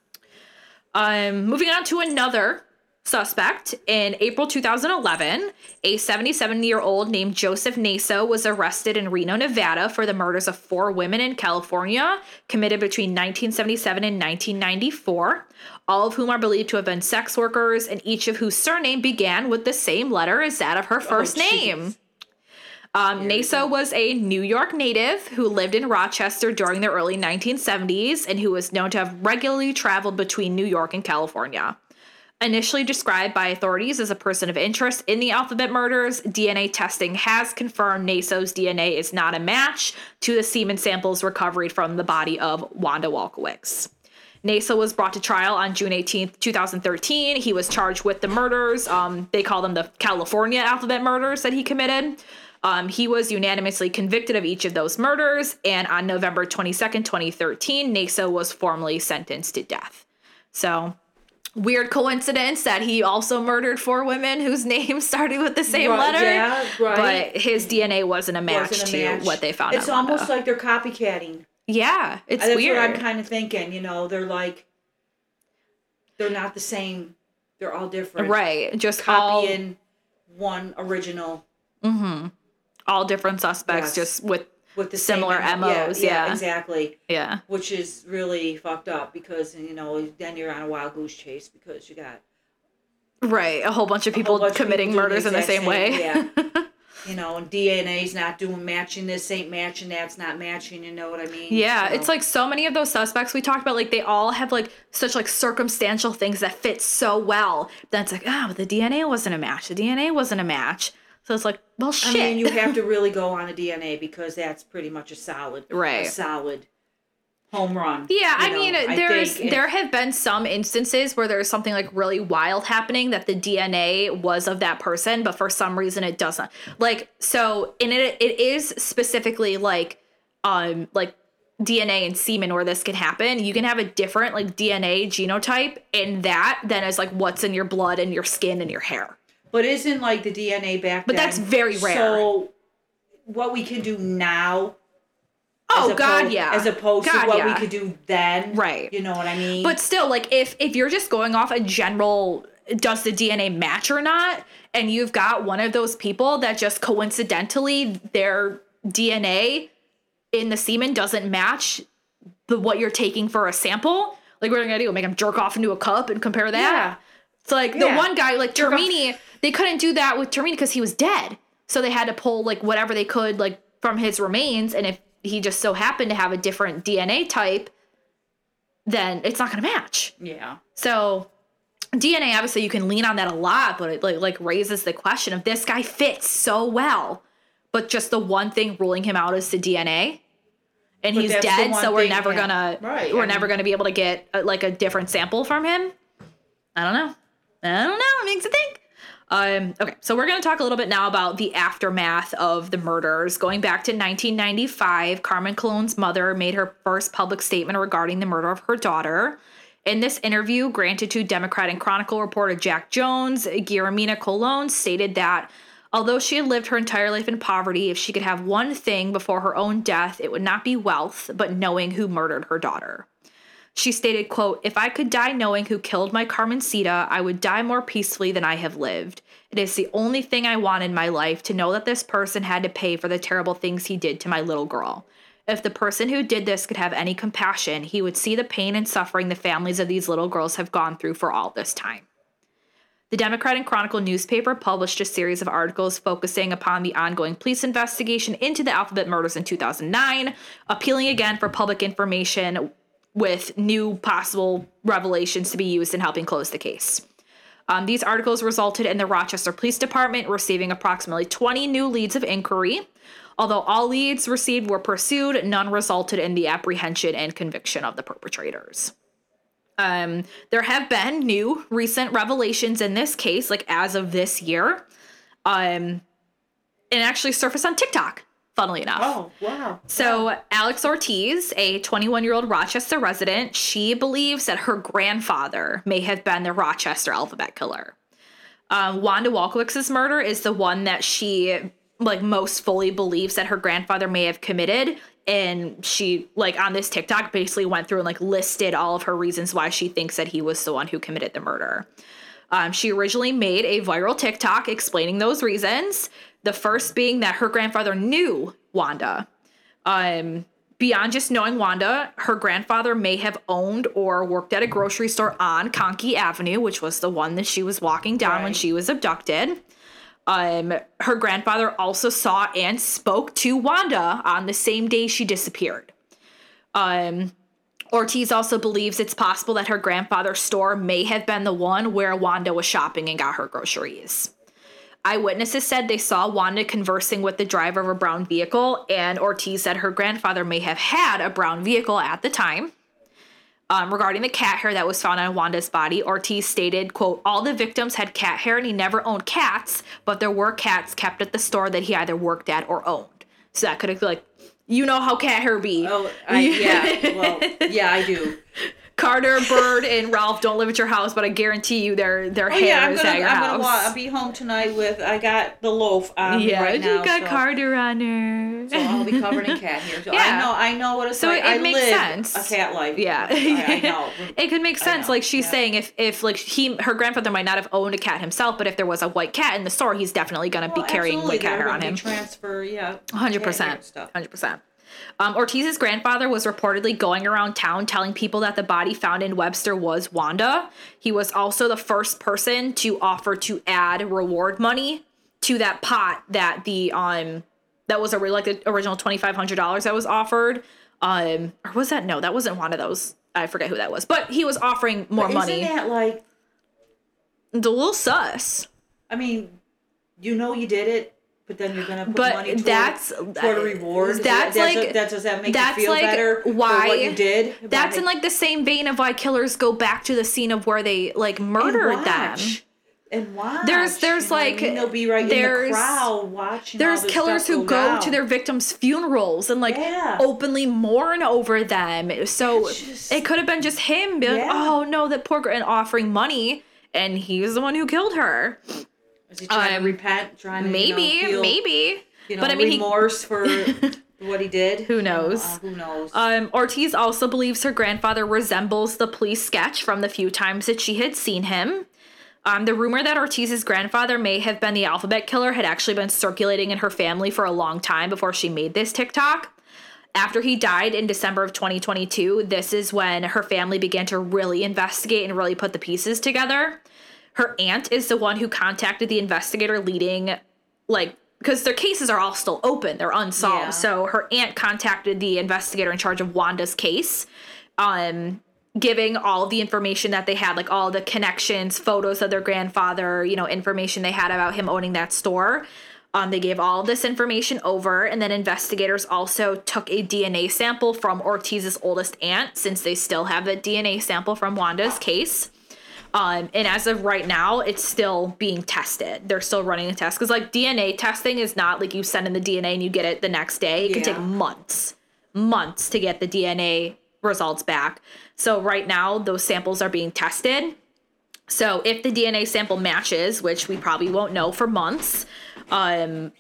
Speaker 1: Um moving on to another suspect. In april 2011 a 77 year old named joseph naso was arrested in reno nevada for the murders of four women in california committed between 1977 and 1994 all of whom are believed to have been sex workers and each of whose surname began with the same letter as that of her first
Speaker 2: Oh,
Speaker 1: name Um, Naso was a New York native who lived in Rochester during the early 1970s and who was known to have regularly traveled between New York and California. Initially described by authorities as a person of interest in the alphabet murders, DNA testing has confirmed Naso's DNA is not a match to the semen samples recovered from the body of Wanda Walkowicz. Naso was brought to trial on June 18th, 2013. He was charged with the murders. Um, they call them the California alphabet murders that he committed. Um, he was unanimously convicted of each of those murders, and on November 22nd, 2013, Naso was formally sentenced to death. So weird coincidence that he also murdered four women whose [LAUGHS] names started with the same
Speaker 2: Right,
Speaker 1: letter.
Speaker 2: yeah, right.
Speaker 1: But his DNA wasn't a match
Speaker 2: Wasn't a
Speaker 1: to
Speaker 2: match.
Speaker 1: what they found.
Speaker 2: It's almost like they're copycatting.
Speaker 1: Yeah, it's
Speaker 2: That's
Speaker 1: weird.
Speaker 2: what I'm kind of thinking. You know, they're like, they're not the same. They're all different.
Speaker 1: right, just all
Speaker 2: Copying one original Mhm.
Speaker 1: all different suspects,
Speaker 2: Yes.
Speaker 1: just with
Speaker 2: with the
Speaker 1: Similar
Speaker 2: same,
Speaker 1: MOs, yeah.
Speaker 2: exactly.
Speaker 1: yeah,
Speaker 2: Which is really fucked up because you know then you're on a wild goose chase because you got
Speaker 1: right. A whole bunch of people
Speaker 2: bunch of
Speaker 1: committing
Speaker 2: people doing
Speaker 1: murders in the
Speaker 2: exact
Speaker 1: same way.
Speaker 2: Yeah. [LAUGHS] you know, and DNA's not doing matching. This ain't matching. That's not matching. You know what I mean?
Speaker 1: Yeah,
Speaker 2: So-
Speaker 1: it's like so many of those suspects we talked about, like they all have like such like circumstantial things that fit so well. Then it's like, ah, but the DNA wasn't a match. The DNA wasn't a match. So it's like, well, shit.
Speaker 2: I mean, you have to really [LAUGHS] go on a DNA because that's pretty much a solid,
Speaker 1: Right.
Speaker 2: A solid home run.
Speaker 1: Yeah, I
Speaker 2: know,
Speaker 1: mean,
Speaker 2: I
Speaker 1: there's there have been some instances where there's something like really wild happening that the DNA was of that person, but for some reason it doesn't. Like so, in it it is specifically like um like DNA and semen where this can happen. You can have a different like DNA genotype in that than as like what's in your blood and your skin and your hair.
Speaker 2: But isn't like the DNA back
Speaker 1: But
Speaker 2: then?
Speaker 1: that's very rare.
Speaker 2: So, what we can do now.
Speaker 1: Oh
Speaker 2: as
Speaker 1: God, yeah.
Speaker 2: As opposed
Speaker 1: God,
Speaker 2: to what
Speaker 1: yeah.
Speaker 2: we could do then.
Speaker 1: Right.
Speaker 2: You know what I mean?
Speaker 1: But still, like if if you're just going off a general does the DNA match or not, and you've got one of those people that just coincidentally their DNA in the semen doesn't match the what you're taking for a sample, like what are you gonna do? Make them jerk off into a cup and compare that?
Speaker 2: Yeah.
Speaker 1: It's like the one guy, like
Speaker 2: Jerk off.
Speaker 1: Termini, they couldn't do that with Termini because he was dead. So they had to pull like whatever they could like from his remains, and if he just so happened to have a different DNA type, then it's not gonna match.
Speaker 2: yeah.
Speaker 1: So DNA, obviously, you can lean on that a lot, but it like like raises the question of this guy fits so well, but just the one thing ruling him out is the DNA, and
Speaker 2: But
Speaker 1: he's dead. So we're
Speaker 2: thing,
Speaker 1: never
Speaker 2: yeah.
Speaker 1: gonna
Speaker 2: Right,
Speaker 1: we're
Speaker 2: I
Speaker 1: never gonna be able to get uh like a different sample from him. I don't know. I don't know. It makes you think. Um, okay, so we're going to talk a little bit now about the aftermath of the murders. Going back to 1995, Carmen Colon's mother made her first public statement regarding the murder of her daughter. In this interview, granted to Democrat and Chronicle reporter Jack Jones, Guillermina Colon stated that although she had lived her entire life in poverty, if she could have one thing before her own death, it would not be wealth, but knowing who murdered her daughter. She stated, quote, If I could die knowing who killed my Carmen Carmencita, I would die more peacefully than I have lived. It is the only thing I want in my life to know that this person had to pay for the terrible things he did to my little girl. If the person who did this could have any compassion, he would see the pain and suffering the families of these little girls have gone through for all this time. The Democrat and Chronicle newspaper published a series of articles focusing upon the ongoing police investigation into the alphabet murders in 2009, appealing again for public information with new possible revelations to be used in helping close the case. Um, these articles resulted in the Rochester Police Department receiving approximately 20 new leads of inquiry. Although all leads received were pursued, none resulted in the apprehension and conviction of the perpetrators. Um, there have been new recent revelations in this case, like as of this year. Um, and actually surfaced on TikTok, funnily enough.
Speaker 2: Oh wow.
Speaker 1: So, Alex Ortiz, a 21 year old Rochester resident, she believes that her grandfather may have been the Rochester alphabet killer. Um, Wanda Walkowicz's murder is the one that she like most fully believes that her grandfather may have committed and she like on this TikTok basically went through and like listed all of her reasons why she thinks that he was the one who committed the murder. Um, she originally made a viral TikTok explaining those reasons. The first being that her grandfather knew Wanda. Um, beyond just knowing Wanda, her grandfather may have owned or worked at a grocery store on Conkey Avenue, which was the one that she was walking down when she was abducted. Um, her grandfather also saw and spoke to Wanda on the same day she disappeared. Um, Ortiz also believes it's possible that her grandfather's store may have been the one where Wanda was shopping and got her groceries. Eyewitnesses said they saw Wanda conversing with the driver of a brown vehicle, and Ortiz said her grandfather may have had a brown vehicle at the time. Um, regarding the cat hair that was found on Wanda's body, Ortiz stated, quote, all the victims had cat hair and he never owned cats, but there were cats kept at the store that he either worked at or owned. So that could have like you know how cat hair be.
Speaker 2: Oh, I, yeah. [LAUGHS] Well, yeah, I do.
Speaker 1: Carter, Bird, and Ralph don't live at your house, but I guarantee you their their
Speaker 2: Oh
Speaker 1: hair
Speaker 2: yeah, I'm
Speaker 1: is
Speaker 2: gonna
Speaker 1: at your
Speaker 2: I'm
Speaker 1: house.
Speaker 2: gonna wa- I'll be home tonight with I got the loaf on
Speaker 1: yeah,
Speaker 2: right now.
Speaker 1: you got
Speaker 2: so,
Speaker 1: Carter on her.
Speaker 2: so I'll be covered in cat hair. So
Speaker 1: Yeah.
Speaker 2: I know I know what it's
Speaker 1: So
Speaker 2: like.
Speaker 1: it
Speaker 2: I
Speaker 1: makes sense.
Speaker 2: a cat life.
Speaker 1: Yeah,
Speaker 2: I, I know. [LAUGHS]
Speaker 1: it could make sense. Like she's
Speaker 2: yeah.
Speaker 1: saying, if if like he her grandfather might not have owned a cat himself, but if there was a white cat in the store, he's definitely gonna
Speaker 2: Well,
Speaker 1: be carrying white cat hair on
Speaker 2: be
Speaker 1: him.
Speaker 2: Transfer, yeah.
Speaker 1: hundred percent, hundred percent. Um, Ortiz's grandfather was reportedly going around town telling people that the body found in Webster was Wanda. He was also the first person to offer to add reward money to that pot that the um that was a like the original twenty five hundred dollars that was offered. Um, or was that no? That wasn't one of those. I forget who that was, but he was offering more
Speaker 2: But
Speaker 1: money.
Speaker 2: Isn't that like?
Speaker 1: the little sus.
Speaker 2: I mean, you know you did it, but then you're gonna put
Speaker 1: But
Speaker 2: money toward,
Speaker 1: that's-
Speaker 2: toward a reward.
Speaker 1: that's
Speaker 2: Does
Speaker 1: like-
Speaker 2: that, that does that make
Speaker 1: that's
Speaker 2: you feel
Speaker 1: like
Speaker 2: better
Speaker 1: why-
Speaker 2: for what you did?
Speaker 1: That's
Speaker 2: By-
Speaker 1: in like the same vein of why killers go back to the scene of where they like murdered
Speaker 2: and
Speaker 1: them.
Speaker 2: And why
Speaker 1: There's- there's,
Speaker 2: know what I
Speaker 1: like-
Speaker 2: mean? they'll be right in
Speaker 1: there's-
Speaker 2: the crowd watching.
Speaker 1: There's
Speaker 2: all this
Speaker 1: killers who go
Speaker 2: down.
Speaker 1: to their victims' funerals and like
Speaker 2: Yeah.
Speaker 1: openly mourn over them. So
Speaker 2: just-
Speaker 1: it could have been just him being like, "Oh no, that poor girl," and offering money, and he's the one who killed her.
Speaker 2: Is he trying
Speaker 1: um,
Speaker 2: to repent? Trying to
Speaker 1: Maybe,
Speaker 2: you know, feel,
Speaker 1: maybe.
Speaker 2: You know,
Speaker 1: but I mean, he,
Speaker 2: remorse for [LAUGHS] what he did.
Speaker 1: Who knows?
Speaker 2: uh, who knows?
Speaker 1: Um, Ortiz also believes her grandfather resembles the police sketch from the few times that she had seen him. Um, the rumor that Ortiz's grandfather may have been the alphabet killer had actually been circulating in her family for a long time before she made this TikTok. After he died in December of 2022, this is when her family began to really investigate and really put the pieces together. Her aunt is the one who contacted the investigator leading, like, because their cases are all still open, they're unsolved.
Speaker 2: Yeah.
Speaker 1: So her aunt contacted the investigator in charge of Wanda's case, um, giving all the information that they had, like all the connections, photos of their grandfather, you know, information they had about him owning that store. Um, they gave all this information over, and then investigators also took a DNA sample from Ortiz's oldest aunt, since they still have the DNA sample from Wanda's case. Um, and as of right now, it's still being tested. They're still running a test because, like, DNA testing is not like you send in the DNA and you get it the next day. It can take months, months to get the DNA results back. So right now, those samples are being tested. So if the DNA sample matches, which we probably won't know for months, um,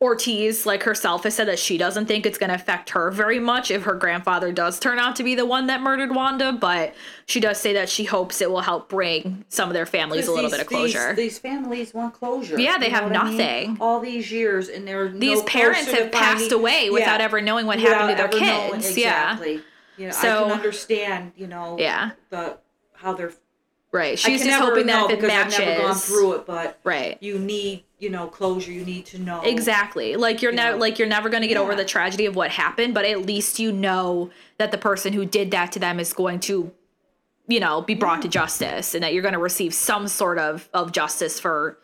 Speaker 1: Ortiz, like herself, has said that she doesn't think it's going to affect her very much if her grandfather does turn out to be the one that murdered Wanda. But she does say that she hopes it will help bring some of their families a little
Speaker 2: These-
Speaker 1: bit of closure.
Speaker 2: These, these families want closure.
Speaker 1: Yeah, they have
Speaker 2: what I mean?
Speaker 1: nothing.
Speaker 2: All these years, and they're
Speaker 1: These
Speaker 2: no
Speaker 1: parents have passed
Speaker 2: finding-
Speaker 1: away without
Speaker 2: Yeah,
Speaker 1: ever knowing what happened to their
Speaker 2: ever knowing-
Speaker 1: kids. Yeah.
Speaker 2: exactly. You know,
Speaker 1: So-
Speaker 2: I can understand. You know,
Speaker 1: Yeah.
Speaker 2: the how they're.
Speaker 1: Right. She's just hoping that if it matches.
Speaker 2: I've never gone through it, but
Speaker 1: Right.
Speaker 2: you need you know closure. You need to know
Speaker 1: Exactly. Like you're
Speaker 2: You
Speaker 1: never like you're never going to get over the tragedy of what happened, but at least you know that the person who did that to them is going to you know, be brought to justice and that you're going to receive some sort of of justice for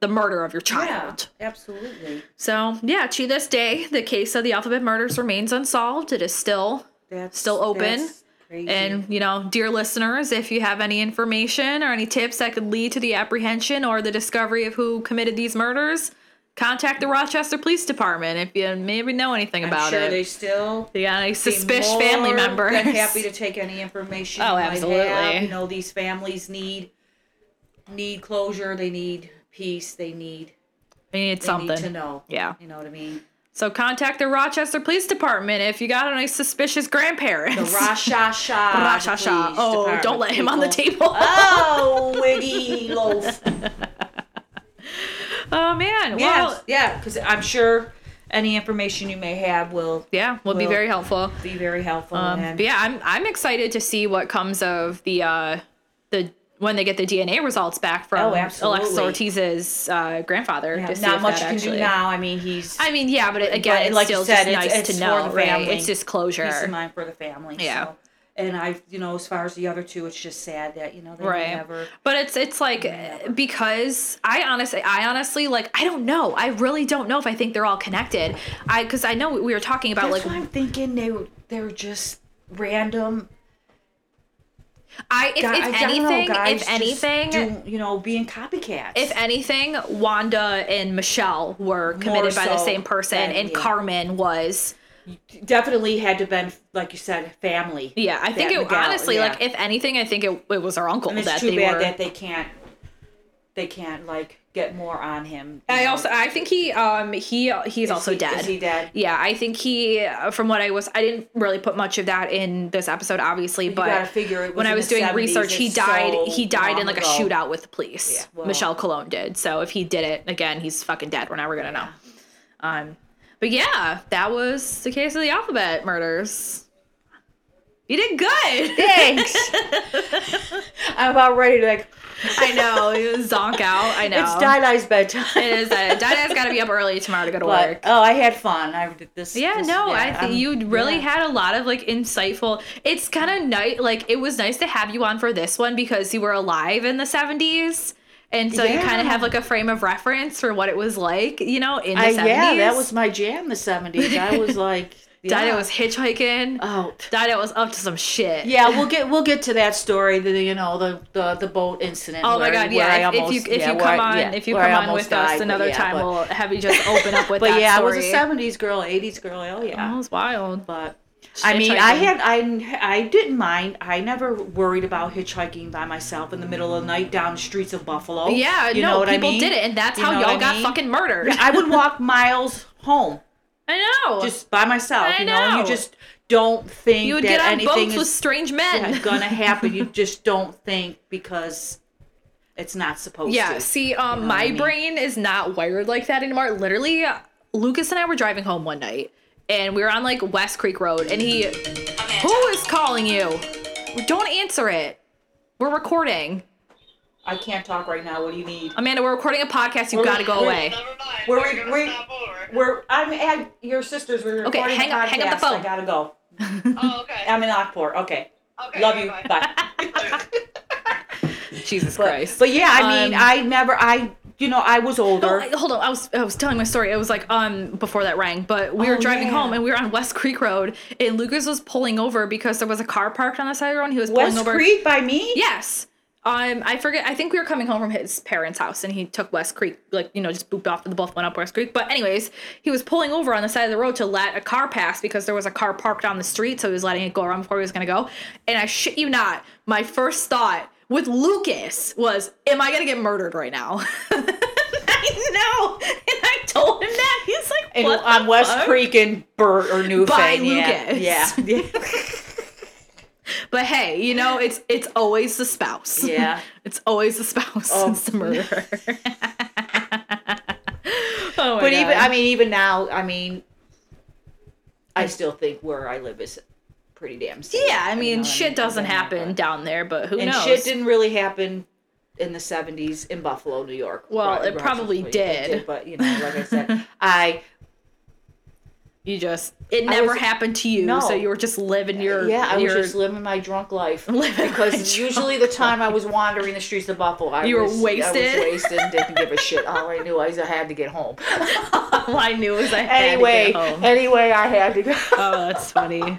Speaker 1: the murder of your
Speaker 2: Yeah,
Speaker 1: child.
Speaker 2: absolutely.
Speaker 1: So, yeah, to this day, the case of the alphabet murders remains unsolved. It is still
Speaker 2: That's
Speaker 1: Still open,
Speaker 2: crazy.
Speaker 1: And, you know, dear listeners, if you have any information or any tips that could lead to the apprehension or the discovery of who committed these murders, contact the Rochester Police Department if you maybe know anything
Speaker 2: I'm
Speaker 1: about
Speaker 2: sure
Speaker 1: it.
Speaker 2: they still
Speaker 1: you got any suspicious family members.
Speaker 2: than happy to take any information.
Speaker 1: Oh, absolutely.
Speaker 2: have. You know, these families need need closure. They need peace. They need
Speaker 1: They need
Speaker 2: they
Speaker 1: something.
Speaker 2: need to know.
Speaker 1: Yeah.
Speaker 2: you know what I mean.
Speaker 1: So contact the Rochester Police Department if you got any suspicious grandparents.
Speaker 2: The Rasha Shah.
Speaker 1: Rasha. Oh, don't let him on the table.
Speaker 2: Oh, [LAUGHS] wiggy loaf. [LAUGHS]
Speaker 1: Oh man.
Speaker 2: Yeah,
Speaker 1: Well,
Speaker 2: yeah, because I'm sure any information you may have will
Speaker 1: yeah, will be very helpful.
Speaker 2: be very helpful.
Speaker 1: Um, yeah, I'm I'm excited to see what comes of the uh the when they get the DNA results back from
Speaker 2: Oh,
Speaker 1: Alexis. Ortiz's uh, grandfather.
Speaker 2: Yeah, not much
Speaker 1: that
Speaker 2: can do now. I mean, he's
Speaker 1: I mean, yeah, but it, again,
Speaker 2: But
Speaker 1: it's
Speaker 2: like
Speaker 1: still
Speaker 2: said,
Speaker 1: just
Speaker 2: it's-
Speaker 1: nice
Speaker 2: it's
Speaker 1: to know, right? It's just closure.
Speaker 2: peace of mind for the family.
Speaker 1: Yeah.
Speaker 2: So. And I, you know, as far as the other two, it's just sad that you know they
Speaker 1: right
Speaker 2: never.
Speaker 1: but it's it's like because i honestly i honestly like i don't know i really don't know if i think they're all connected i because i know we were talking about
Speaker 2: That's
Speaker 1: like
Speaker 2: why I'm thinking they were they're just random.
Speaker 1: I if, if
Speaker 2: I know,
Speaker 1: anything if anything
Speaker 2: do- you know, being copycats.
Speaker 1: if anything wanda and michelle were committed by the same person and carmen was
Speaker 2: definitely had to been like you said, family.
Speaker 1: yeah i think it
Speaker 2: Miguel,
Speaker 1: honestly
Speaker 2: yeah.
Speaker 1: like if anything i think it, it was her uncle
Speaker 2: and it's
Speaker 1: that
Speaker 2: too
Speaker 1: they
Speaker 2: bad
Speaker 1: were
Speaker 2: that they can't. They can't like get more on him.
Speaker 1: I
Speaker 2: know.
Speaker 1: also I think he um he he's
Speaker 2: Is
Speaker 1: also
Speaker 2: he-
Speaker 1: dead.
Speaker 2: Is he dead?
Speaker 1: Yeah, I think he uh, from what I was I didn't really put much of that in this episode obviously, but when I was doing
Speaker 2: 70s,
Speaker 1: research, he died
Speaker 2: so
Speaker 1: he died in like a shootout with the police.
Speaker 2: Yeah, well-
Speaker 1: Michelle Colon did. So if he did it again, he's fucking dead. We're never going to know. Um but yeah, that was the case of the alphabet murders. You did good.
Speaker 2: Thanks. [LAUGHS] I'm about ready to like.
Speaker 1: I know. Zonk out. I know.
Speaker 2: It's Dida's bedtime.
Speaker 1: It is uh, that Diana's got to be up early tomorrow to go to
Speaker 2: But
Speaker 1: work.
Speaker 2: oh, I had fun. I did this.
Speaker 1: Yeah,
Speaker 2: this-
Speaker 1: no,
Speaker 2: yeah,
Speaker 1: I think you really
Speaker 2: yeah.
Speaker 1: had a lot of like insightful. It's kind of nice. Like it was nice to have you on for this one because you were alive in the seventies, and so you kind of have like a frame of reference for what it was like, you know, in the
Speaker 2: I,
Speaker 1: seventies.
Speaker 2: yeah, that was my jam. The '70s. I was [LAUGHS] like, yeah.
Speaker 1: Dinah was hitchhiking.
Speaker 2: Oh.
Speaker 1: Dinah was up to some shit.
Speaker 2: Yeah, we'll get we'll get to that story. The you know the the, the boat incident.
Speaker 1: Oh my god, yeah. If,
Speaker 2: almost-
Speaker 1: if you if
Speaker 2: yeah,
Speaker 1: you come
Speaker 2: I-
Speaker 1: on
Speaker 2: yeah,
Speaker 1: if you come on with
Speaker 2: died,
Speaker 1: us another time,
Speaker 2: but-
Speaker 1: we'll have you just open up [LAUGHS] with
Speaker 2: But
Speaker 1: that
Speaker 2: yeah,
Speaker 1: story.
Speaker 2: I was a '70s girl, '80s girl. Oh yeah.
Speaker 1: Oh, it was wild.
Speaker 2: But I mean, I had I I didn't mind. I never worried about hitchhiking by myself in the middle of the night down the streets of Buffalo.
Speaker 1: Yeah,
Speaker 2: you
Speaker 1: no,
Speaker 2: know what
Speaker 1: people
Speaker 2: I mean?
Speaker 1: did it, and that's
Speaker 2: You
Speaker 1: how y'all
Speaker 2: I
Speaker 1: got
Speaker 2: mean?
Speaker 1: fucking murdered.
Speaker 2: I would walk [LAUGHS] miles home
Speaker 1: I know.
Speaker 2: just by myself.
Speaker 1: I
Speaker 2: you know, and
Speaker 1: know.
Speaker 2: you just don't think
Speaker 1: you would
Speaker 2: that
Speaker 1: get on
Speaker 2: anything
Speaker 1: boats
Speaker 2: is
Speaker 1: with strange men.
Speaker 2: yeah, gonna [LAUGHS] happen. You just don't think because it's not supposed
Speaker 1: Yeah,
Speaker 2: to. Yeah.
Speaker 1: See, um,
Speaker 2: know
Speaker 1: my
Speaker 2: I mean?
Speaker 1: brain is not wired like that anymore. Literally, Lucas and I were driving home one night, and we were on like West Creek Road, and he, who is calling you? Don't answer it. We're recording,
Speaker 2: I can't talk right now. What do you need?
Speaker 1: Amanda. We're recording a podcast. You
Speaker 2: We're-
Speaker 1: got to go away.
Speaker 3: Never mind.
Speaker 2: We're-
Speaker 3: We're, gonna
Speaker 2: we're-
Speaker 3: stop over.
Speaker 2: We're I'm at your sister's. We're
Speaker 1: Okay,
Speaker 2: recording
Speaker 1: hang
Speaker 2: a
Speaker 1: up- hang up the phone.
Speaker 2: I gotta go. [LAUGHS]
Speaker 3: Oh, okay.
Speaker 2: I'm in Lockport. Okay.
Speaker 3: okay.
Speaker 2: Love you.
Speaker 3: bye.
Speaker 2: Bye. [LAUGHS]
Speaker 1: Jesus
Speaker 2: But,
Speaker 1: Christ.
Speaker 2: but yeah, I mean,
Speaker 1: Um,
Speaker 2: I never, I, you know, I was
Speaker 1: Oh,
Speaker 2: older.
Speaker 1: I- hold on. I was I was telling my story. It was like um before that rang, but we were
Speaker 2: Oh,
Speaker 1: driving
Speaker 2: yeah.
Speaker 1: home and we were on West Creek Road, and Lucas was pulling over because there was a car parked on the side of the road. And he was pulling over. West.
Speaker 2: Creek by me.
Speaker 1: Yes. Um, I forget. I think we were coming home from his parents' house, and he took West Creek, like you know, just booped off, and the both went up West Creek. But anyways, he was pulling over on the side of the road to let a car pass because there was a car parked on the street, so he was letting it go around before he was gonna go. And I shit you not, my first thought with Lucas was, "Am I gonna get murdered right now?" [LAUGHS] I know, and I told him that. He's like,
Speaker 2: And
Speaker 1: "What
Speaker 2: on West
Speaker 1: fuck?"
Speaker 2: Creek and Burt or Newfane.
Speaker 1: By
Speaker 2: yeah.
Speaker 1: Lucas.
Speaker 2: Yeah. Yeah. [LAUGHS] [LAUGHS]
Speaker 1: But hey, you know, it's it's always the spouse.
Speaker 2: Yeah. [LAUGHS]
Speaker 1: it's always the spouse.
Speaker 2: Oh.
Speaker 1: It's the murderer. [LAUGHS] oh my
Speaker 2: but even, I mean, even now, I mean, I still think where I live is pretty damn safe.
Speaker 1: yeah, I
Speaker 2: You
Speaker 1: mean,
Speaker 2: know
Speaker 1: shit
Speaker 2: mean?
Speaker 1: doesn't happen down there, but who
Speaker 2: And
Speaker 1: knows?
Speaker 2: shit didn't really happen in the 70s in Buffalo, New York.
Speaker 1: Well,
Speaker 2: Right,
Speaker 1: it probably
Speaker 2: right,
Speaker 1: did.
Speaker 2: But, you know, like I said, [LAUGHS] I,
Speaker 1: you just it never
Speaker 2: was-
Speaker 1: happened to you,
Speaker 2: No.
Speaker 1: so you were just living your
Speaker 2: yeah, I was just living my drunk life. [LAUGHS] Because usually the time I was wandering the streets of Buffalo, I
Speaker 1: You were
Speaker 2: was, I
Speaker 1: wasted?
Speaker 2: was wasted and didn't give a shit. All I knew is I had to get home. [LAUGHS]
Speaker 1: All I knew was I had
Speaker 2: anyway,
Speaker 1: to get home.
Speaker 2: anyway, I had to go.
Speaker 1: oh, that's funny.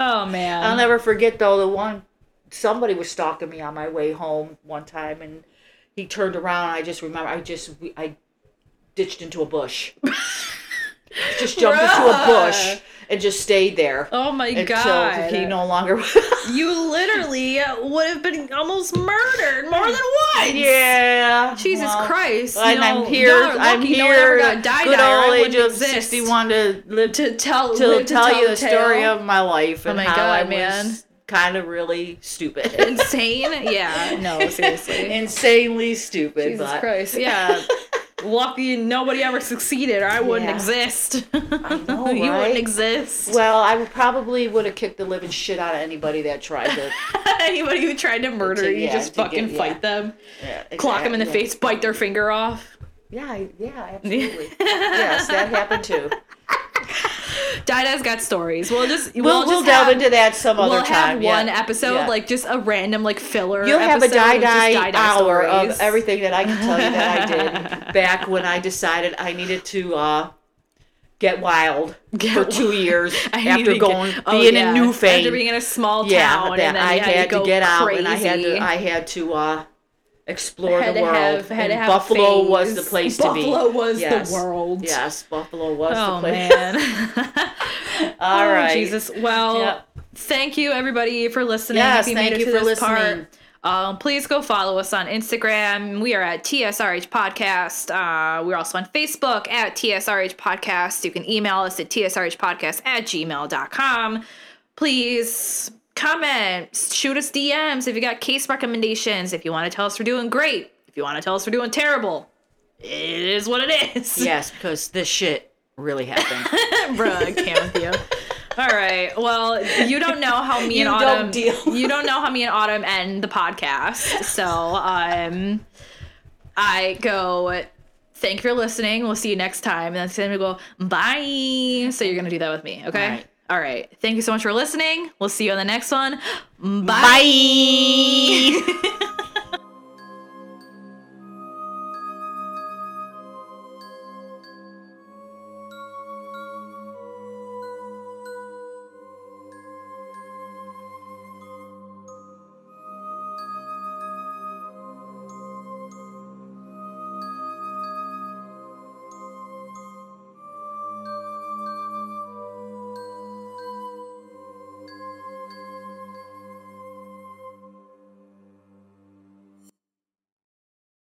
Speaker 1: Oh man.
Speaker 2: I'll never forget though the one somebody was stalking me on my way home one time and he turned around I just remember I just I ditched into a bush. [LAUGHS] just jumped into a bush and just stayed there
Speaker 1: oh my
Speaker 2: until
Speaker 1: god.
Speaker 2: he no longer [LAUGHS]
Speaker 1: You literally would have been almost murdered more than once.
Speaker 2: Yeah.
Speaker 1: Jesus
Speaker 2: well,
Speaker 1: Christ.
Speaker 2: And
Speaker 1: know,
Speaker 2: I'm here. I'm here.
Speaker 1: No one ever got died
Speaker 2: good old age of
Speaker 1: exist.
Speaker 2: 61 to live to,
Speaker 1: to tell
Speaker 2: to
Speaker 1: live
Speaker 2: tell you the
Speaker 1: tale.
Speaker 2: story of my life oh and
Speaker 1: my
Speaker 2: how
Speaker 1: God,
Speaker 2: I was
Speaker 1: man.
Speaker 2: kind of really stupid. [LAUGHS]
Speaker 1: insane. Yeah, [LAUGHS] no, seriously.
Speaker 2: Insanely stupid.
Speaker 1: Jesus
Speaker 2: but
Speaker 1: Christ. Yeah. Lucky nobody ever succeeded, or I wouldn't
Speaker 2: Yeah.
Speaker 1: exist.
Speaker 2: I [LAUGHS] know,
Speaker 1: you wouldn't exist.
Speaker 2: Well, I would probably would have kicked the living shit out of anybody that tried to [LAUGHS]
Speaker 1: Anybody who tried to murder
Speaker 2: To-
Speaker 1: you,
Speaker 2: yeah,
Speaker 1: just fucking
Speaker 2: get- yeah.
Speaker 1: fight them,
Speaker 2: yeah,
Speaker 1: clock them in the
Speaker 2: yeah.
Speaker 1: face, bite their finger off.
Speaker 2: Yeah, yeah, absolutely. yes, that happened too. [LAUGHS]
Speaker 1: Dida's got stories. We'll just we'll,
Speaker 2: We'll, we'll,
Speaker 1: just
Speaker 2: delve
Speaker 1: have,
Speaker 2: into that some other
Speaker 1: We'll have
Speaker 2: time.
Speaker 1: one
Speaker 2: yeah.
Speaker 1: episode,
Speaker 2: Yeah.
Speaker 1: like just a random like filler.
Speaker 2: You'll have a
Speaker 1: episode
Speaker 2: die die hour
Speaker 1: stories.
Speaker 2: of everything that I can tell you that I did [LAUGHS] back when I decided I needed to uh, get wild
Speaker 1: Get
Speaker 2: for two years [LAUGHS] after going
Speaker 1: get- oh,
Speaker 2: being
Speaker 1: yeah.
Speaker 2: in Newfane.
Speaker 1: After being in a small
Speaker 2: yeah,
Speaker 1: town,
Speaker 2: that
Speaker 1: and then
Speaker 2: I
Speaker 1: had, to,
Speaker 2: get out and I had to I had to uh, explore the world.
Speaker 1: have- had
Speaker 2: and
Speaker 1: have
Speaker 2: Buffalo was the place to be.
Speaker 1: Buffalo was
Speaker 2: Yes.
Speaker 1: the world.
Speaker 2: Yes, Buffalo was
Speaker 1: Oh
Speaker 2: the place.
Speaker 1: man. [LAUGHS] [LAUGHS]
Speaker 2: All
Speaker 1: oh,
Speaker 2: right.
Speaker 1: Jesus. Well,
Speaker 2: Yep.
Speaker 1: thank you everybody for listening.
Speaker 2: Yes,
Speaker 1: if you
Speaker 2: thank
Speaker 1: made it
Speaker 2: you
Speaker 1: to
Speaker 2: for
Speaker 1: this
Speaker 2: listening.
Speaker 1: part. Um, please go follow us on Instagram. We are at TSRH Podcast. Uh, we're also on Facebook at TSRH Podcast. You can email us at TSRH Podcast at gmail.com. Please comment, shoot us DMs if you got case recommendations, if you want to tell us we're doing great, if you want to tell us we're doing terrible. It is what it is. [LAUGHS]
Speaker 2: Yes, because this shit really happened. [LAUGHS]
Speaker 1: Bro, I can't with you. All right. Well, you don't know how me [LAUGHS]
Speaker 2: You
Speaker 1: and
Speaker 2: don't
Speaker 1: Autumn
Speaker 2: deal.
Speaker 1: you don't know how me and Autumn end the podcast. So, um I go thank you for listening. We'll see you next time. And then we go bye. So you're going to do that with me, okay? All right. Thank you so much for listening. We'll see you on the next one.
Speaker 2: Bye.
Speaker 1: Bye. [LAUGHS]